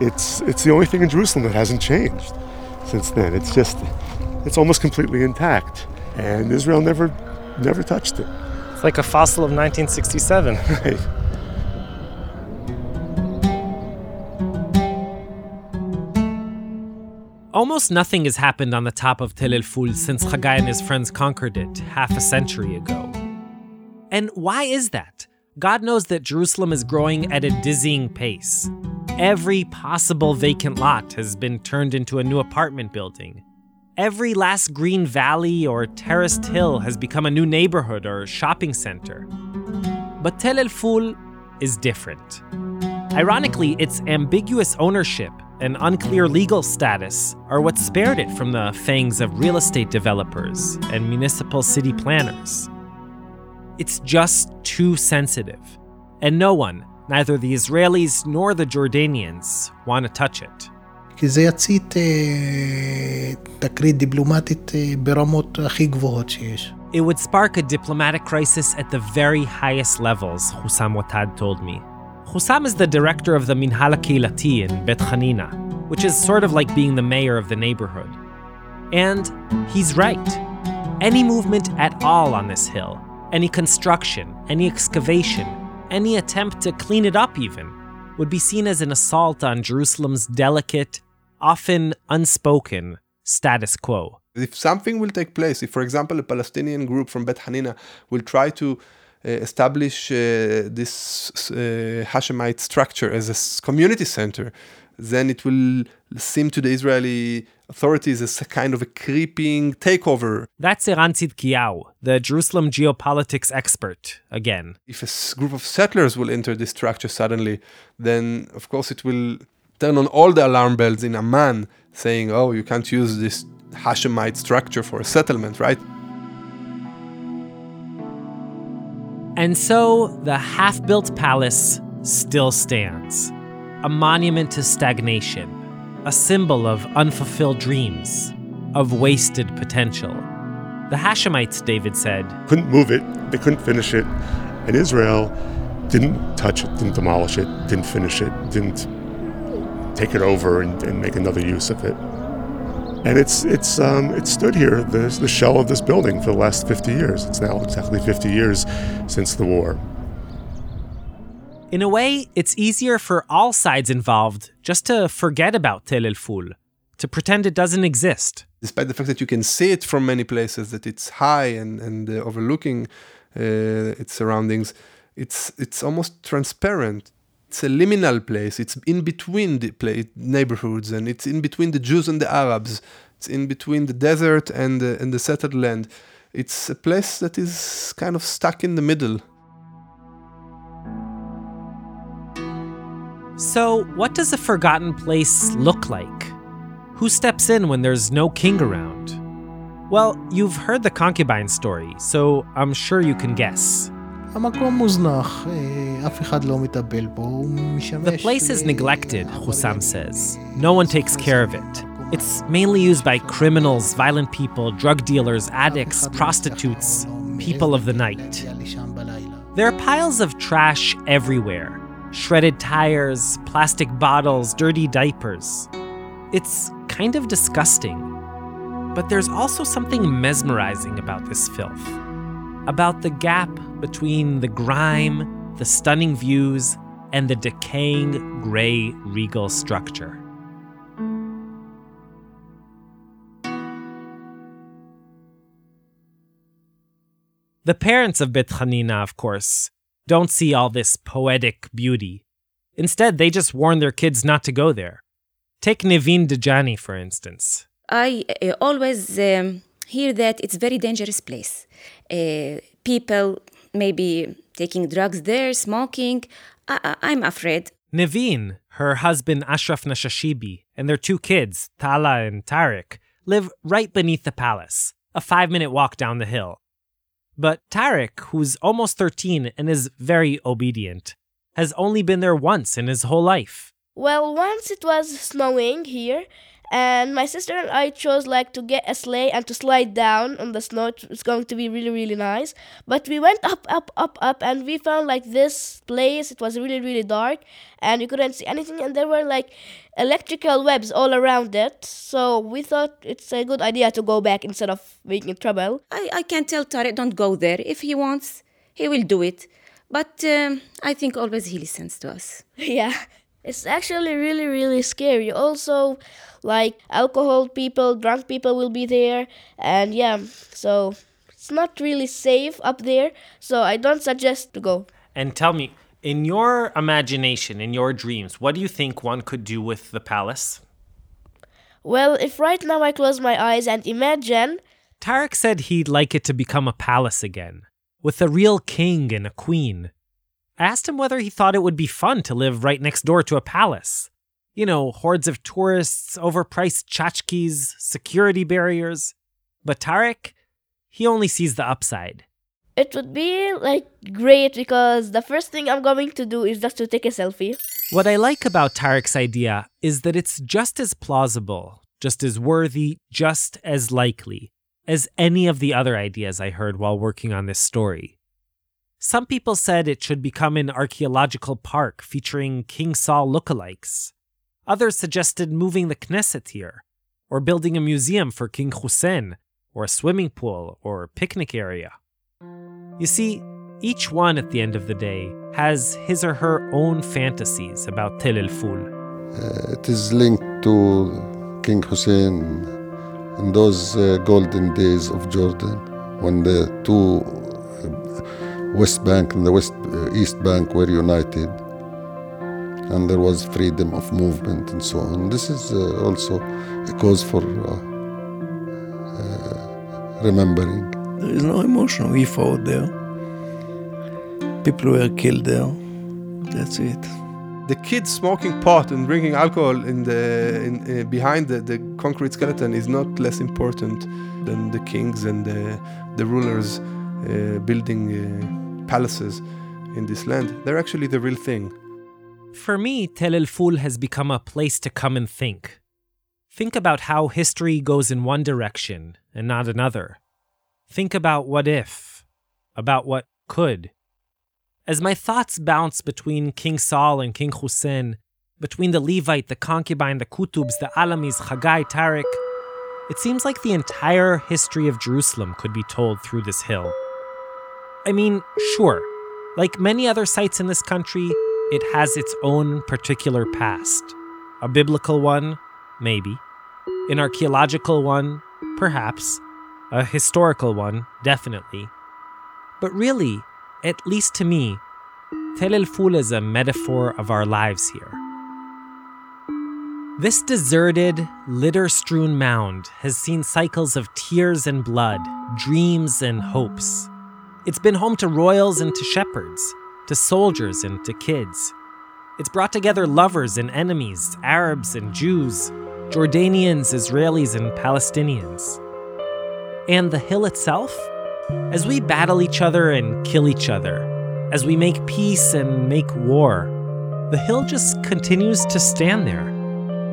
it's, it's the only thing in Jerusalem that hasn't changed since then. It's just, it's almost completely intact. And Israel never, never touched it. It's like a fossil of 1967. (laughs) Right. Almost nothing has happened on the top of Tel El Ful since Chagai and his friends conquered it half a century ago. And why is that? God knows that Jerusalem is growing at a dizzying pace. Every possible vacant lot has been turned into a new apartment building. Every last green valley or terraced hill has become a new neighborhood or shopping center. But Tel El Ful is different. Ironically, its ambiguous ownership and unclear legal status are what spared it from the fangs of real estate developers and municipal city planners. It's just too sensitive, and no one, neither the Israelis nor the Jordanians, want to touch it. כי זה יצית תקרית דיפלומטית ברמות הכי גבוהות שיש. It would spark a diplomatic crisis at the very highest levels, Hussam Watad told me. Hussam is the director of the Minhal Kehilati in Bet Hanina, which is sort of like being the mayor of the neighborhood. And he's right. Any movement at all on this hill, any construction, any excavation, any attempt to clean it up even, would be seen as an assault on Jerusalem's delicate, often unspoken, status quo. If something will take place, if, for example, a Palestinian group from Bet Hanina will try to uh, establish uh, this uh, Hashemite structure as a community center, then it will seem to the Israeli authorities as a kind of a creeping takeover. That's Eran Tzidkiyahu, the Jerusalem geopolitics expert, again. If a group of settlers will enter this structure suddenly, then of course it will turn on all the alarm bells in Amman, saying, oh, you can't use this Hashemite structure for a settlement, right? And so the half built palace still stands a monument to stagnation, a symbol of unfulfilled dreams, of wasted potential. The Hashemites, David said, couldn't move it, they couldn't finish it, and Israel didn't touch it, didn't demolish it, didn't finish it, didn't take it over and, and make another use of it. And it's it's um, it stood here, the, the shell of this building, for the last 50 years. It's now exactly 50 years since the war. In a way, it's easier for all sides involved just to forget about Tel El Ful, to pretend it doesn't exist. Despite the fact that you can see it from many places, that it's high and, and uh, overlooking uh, its surroundings, it's, it's almost transparent. It's a liminal place. It's in between the neighborhoods, and it's in between the Jews and the Arabs. It's in between the desert and the, and the settled land. It's a place that is kind of stuck in the middle. So, what does a forgotten place look like? Who steps in when there's no king around? Well, you've heard the concubine story, so I'm sure you can guess. המקום מוזנח, אה, אף אחד לא מטפל בו, הוא משמש... The place is neglected, Hussam says. No one takes care of it. It's mainly used by criminals, violent people, drug dealers, addicts, prostitutes, people of the night. There are piles of trash everywhere shredded tires, plastic bottles, dirty diapers. It's kind of disgusting. But there's also something mesmerizing about this filth. About the gap between the grime, the stunning views, and the decaying gray regal structure. The parents of Bet Hanina, of course, don't see all this poetic beauty. Instead, they just warn their kids not to go there. Take Nevin Dejani, for instance. I uh, always um, hear that it's a very dangerous place. Uh, people maybe taking drugs there, smoking. I- I'm afraid. Naveen, her husband Ashraf Nashashibi, and their two kids, Tala and Tarek, live right beneath the palace, a five minute walk down the hill. But Tarek, who's almost 13 and is very obedient, has only been there once in his whole life. Well, once it was snowing here, and my sister and I chose like to get a sleigh and to slide down on the snow. It's going to be really, really nice. But we went up, up, up, up, and we found like this place. It was really, really dark, and we couldn't see anything. And there were like electrical webs all around it. So we thought it's a good idea to go back instead of making trouble. I, I can tell Tarek don't go there. If he wants, he will do it. But um, I think always he listens to us. (laughs) Yeah. It's actually really, really scary. Also, like alcohol people, drunk people will be there, and yeah, so it's not really safe up there. So I don't suggest to go. And tell me, in your imagination, in your dreams, what do you think one could do with the palace? Well, if right now I close my eyes and imagine. Tarek said he'd like it to become a palace again, with a real king and a queen. I asked him whether he thought it would be fun to live right next door to a palace. You know, hordes of tourists, overpriced tchotchkes, security barriers. But Tarek, he only sees the upside. It would be like great because the first thing I'm going to do is just to take a selfie. What I like about Tarek's idea is that it's just as plausible, just as worthy, just as likely as any of the other ideas I heard while working on this story. Some people said it should become an archaeological park featuring King Saul lookalikes. Others suggested moving the Knesset here, or building a museum for King Hussein, or a swimming pool, or picnic area. You see, each one at the end of the day has his or her own fantasies about Tel El Ful. Uh, it is linked to King Hussein in those uh, golden days of Jordan when the two West Bank and the West uh, East Bank were united and there was freedom of movement and so on. This is uh, also a cause for uh, remembering. There is no emotion. We fought there. People were killed there. That's it. The kids smoking pot and drinking alcohol in the in, uh, behind the, the concrete skeleton is not less important than the kings and the, the rulers uh, building uh, palaces in this land. They're actually the real thing. For me, Tel El Ful has become a place to come and think. Think about how history goes in one direction and not another. Think about what if, about what could. As my thoughts bounce between King Saul and King Hussein, between the Levite, the concubine, the Qutbs, the Alamis, Chagai, Tariq, it seems like the entire history of Jerusalem could be told through this hill. I mean, sure, like many other sites in this country, it has its own particular past. A biblical one, maybe. An archaeological one, perhaps. A historical one, definitely. But really, at least to me, Tel El Ful is a metaphor of our lives here. This deserted, litter strewn mound has seen cycles of tears and blood, dreams and hopes. It's been home to royals and to shepherds, to soldiers and to kids. It's brought together lovers and enemies, Arabs and Jews, Jordanians, Israelis, and Palestinians. And the hill itself? As we battle each other and kill each other, as we make peace and make war, the hill just continues to stand there,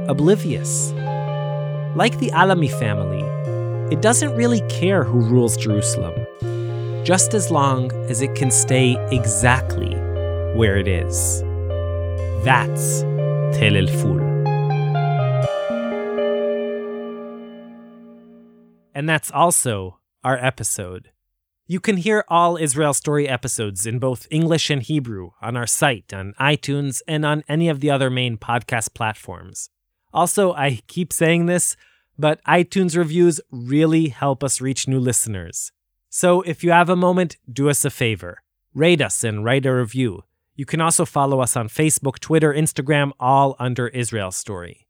oblivious. Like the Alami family, it doesn't really care who rules Jerusalem, just as long as it can stay exactly where it is. That's Tel El Ful. And that's also our episode. You can hear all Israel Story episodes in both English and Hebrew on our site, on iTunes, and on any of the other main podcast platforms. Also, I keep saying this, but iTunes reviews really help us reach new listeners. So if you have a moment, do us a favor rate us and write a review. You can also follow us on Facebook, Twitter, Instagram, all under Israel Story.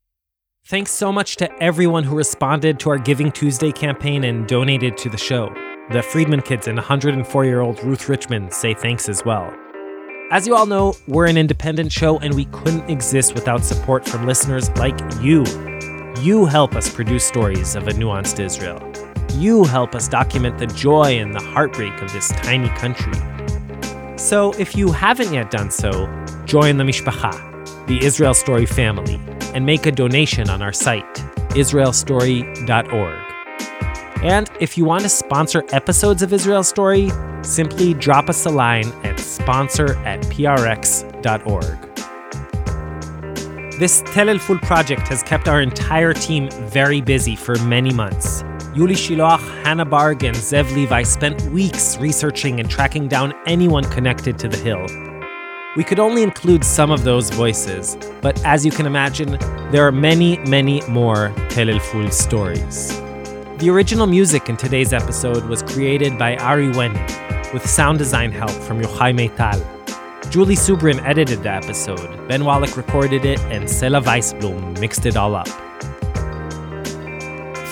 Thanks so much to everyone who responded to our Giving Tuesday campaign and donated to the show. The Friedman kids and 104 year old Ruth Richmond say thanks as well. As you all know, we're an independent show and we couldn't exist without support from listeners like you. You help us produce stories of a nuanced Israel. You help us document the joy and the heartbreak of this tiny country. So if you haven't yet done so, join the Mishpacha, the Israel Story family, and make a donation on our site, israelstory.org. And if you want to sponsor episodes of Israel Story, simply drop us a line at sponsor at prx.org. This Tel El Ful project has kept our entire team very busy for many months. Yuli Shiloach, Hannah Barg, and Zev Levi spent weeks researching and tracking down anyone connected to the hill. We could only include some of those voices, but as you can imagine, there are many, many more Tel El Ful stories. The original music in today's episode was created by Ari Wenig, with sound design help from Yochai Maital. Julie Subrin edited the episode, Ben Wallach recorded it, and Sela Weisblum mixed it all up.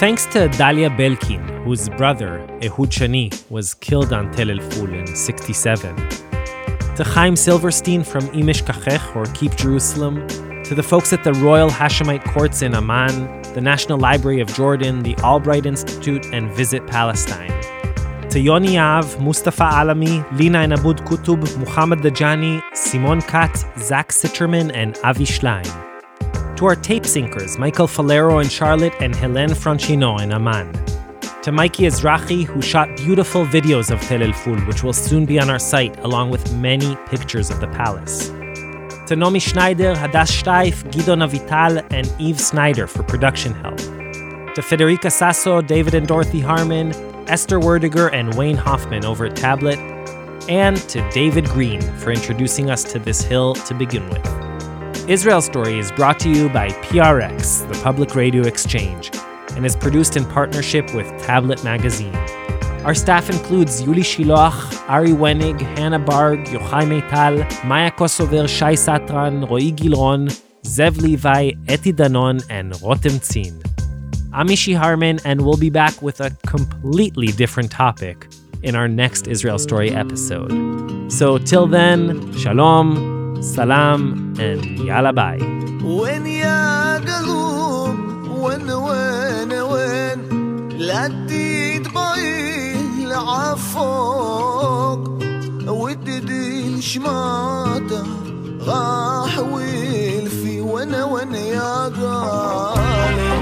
Thanks to Dalia Belkin, whose brother, Ehud Shani, was killed on Tel El Ful in 67. To Chaim Silverstein from Im Eshkachech, or Keep Jerusalem. To the folks at the Royal Hashemite Courts in Amman, the National Library of Jordan, the Albright Institute, and Visit Palestine. To Yoni Av, Mustafa Alami, Lina Enabud Kutub, Muhammad Dajani, Simon Kat, Zach Sitterman, and Avi Schlein. To our tape syncers, Michael Falero in Charlotte and Helene Franchino in Amman. To Mikey Ezrahi, who shot beautiful videos of Tel El Ful, which will soon be on our site, along with many pictures of the palace. To Nomi Schneider, Hadass Steif, Guido Navital, and Eve Snyder for production help. To Federica Sasso, David and Dorothy Harman, Esther Werdiger, and Wayne Hoffman over at Tablet. And to David Green for introducing us to this hill to begin with. Israel Story is brought to you by PRX, the Public Radio Exchange, and is produced in partnership with Tablet Magazine. Our staff includes Yuli Shiloach, Ari Wenig, Hannah Barg, Yochai Maital, Maya Kosover, Shai Satran, Roy Gilron, Zev Levi, Eti Danon, and Rotem Tzin. I'm Mishy Harman, and we'll be back with a completely different topic in our next Israel Story episode. So till then, shalom, سلام and يلا باي وين يا قلوب؟ وين وين وين؟ لا تديد بايه لعفوق وتدين شماته راح ويلفي. وين وأنا يا قلوب؟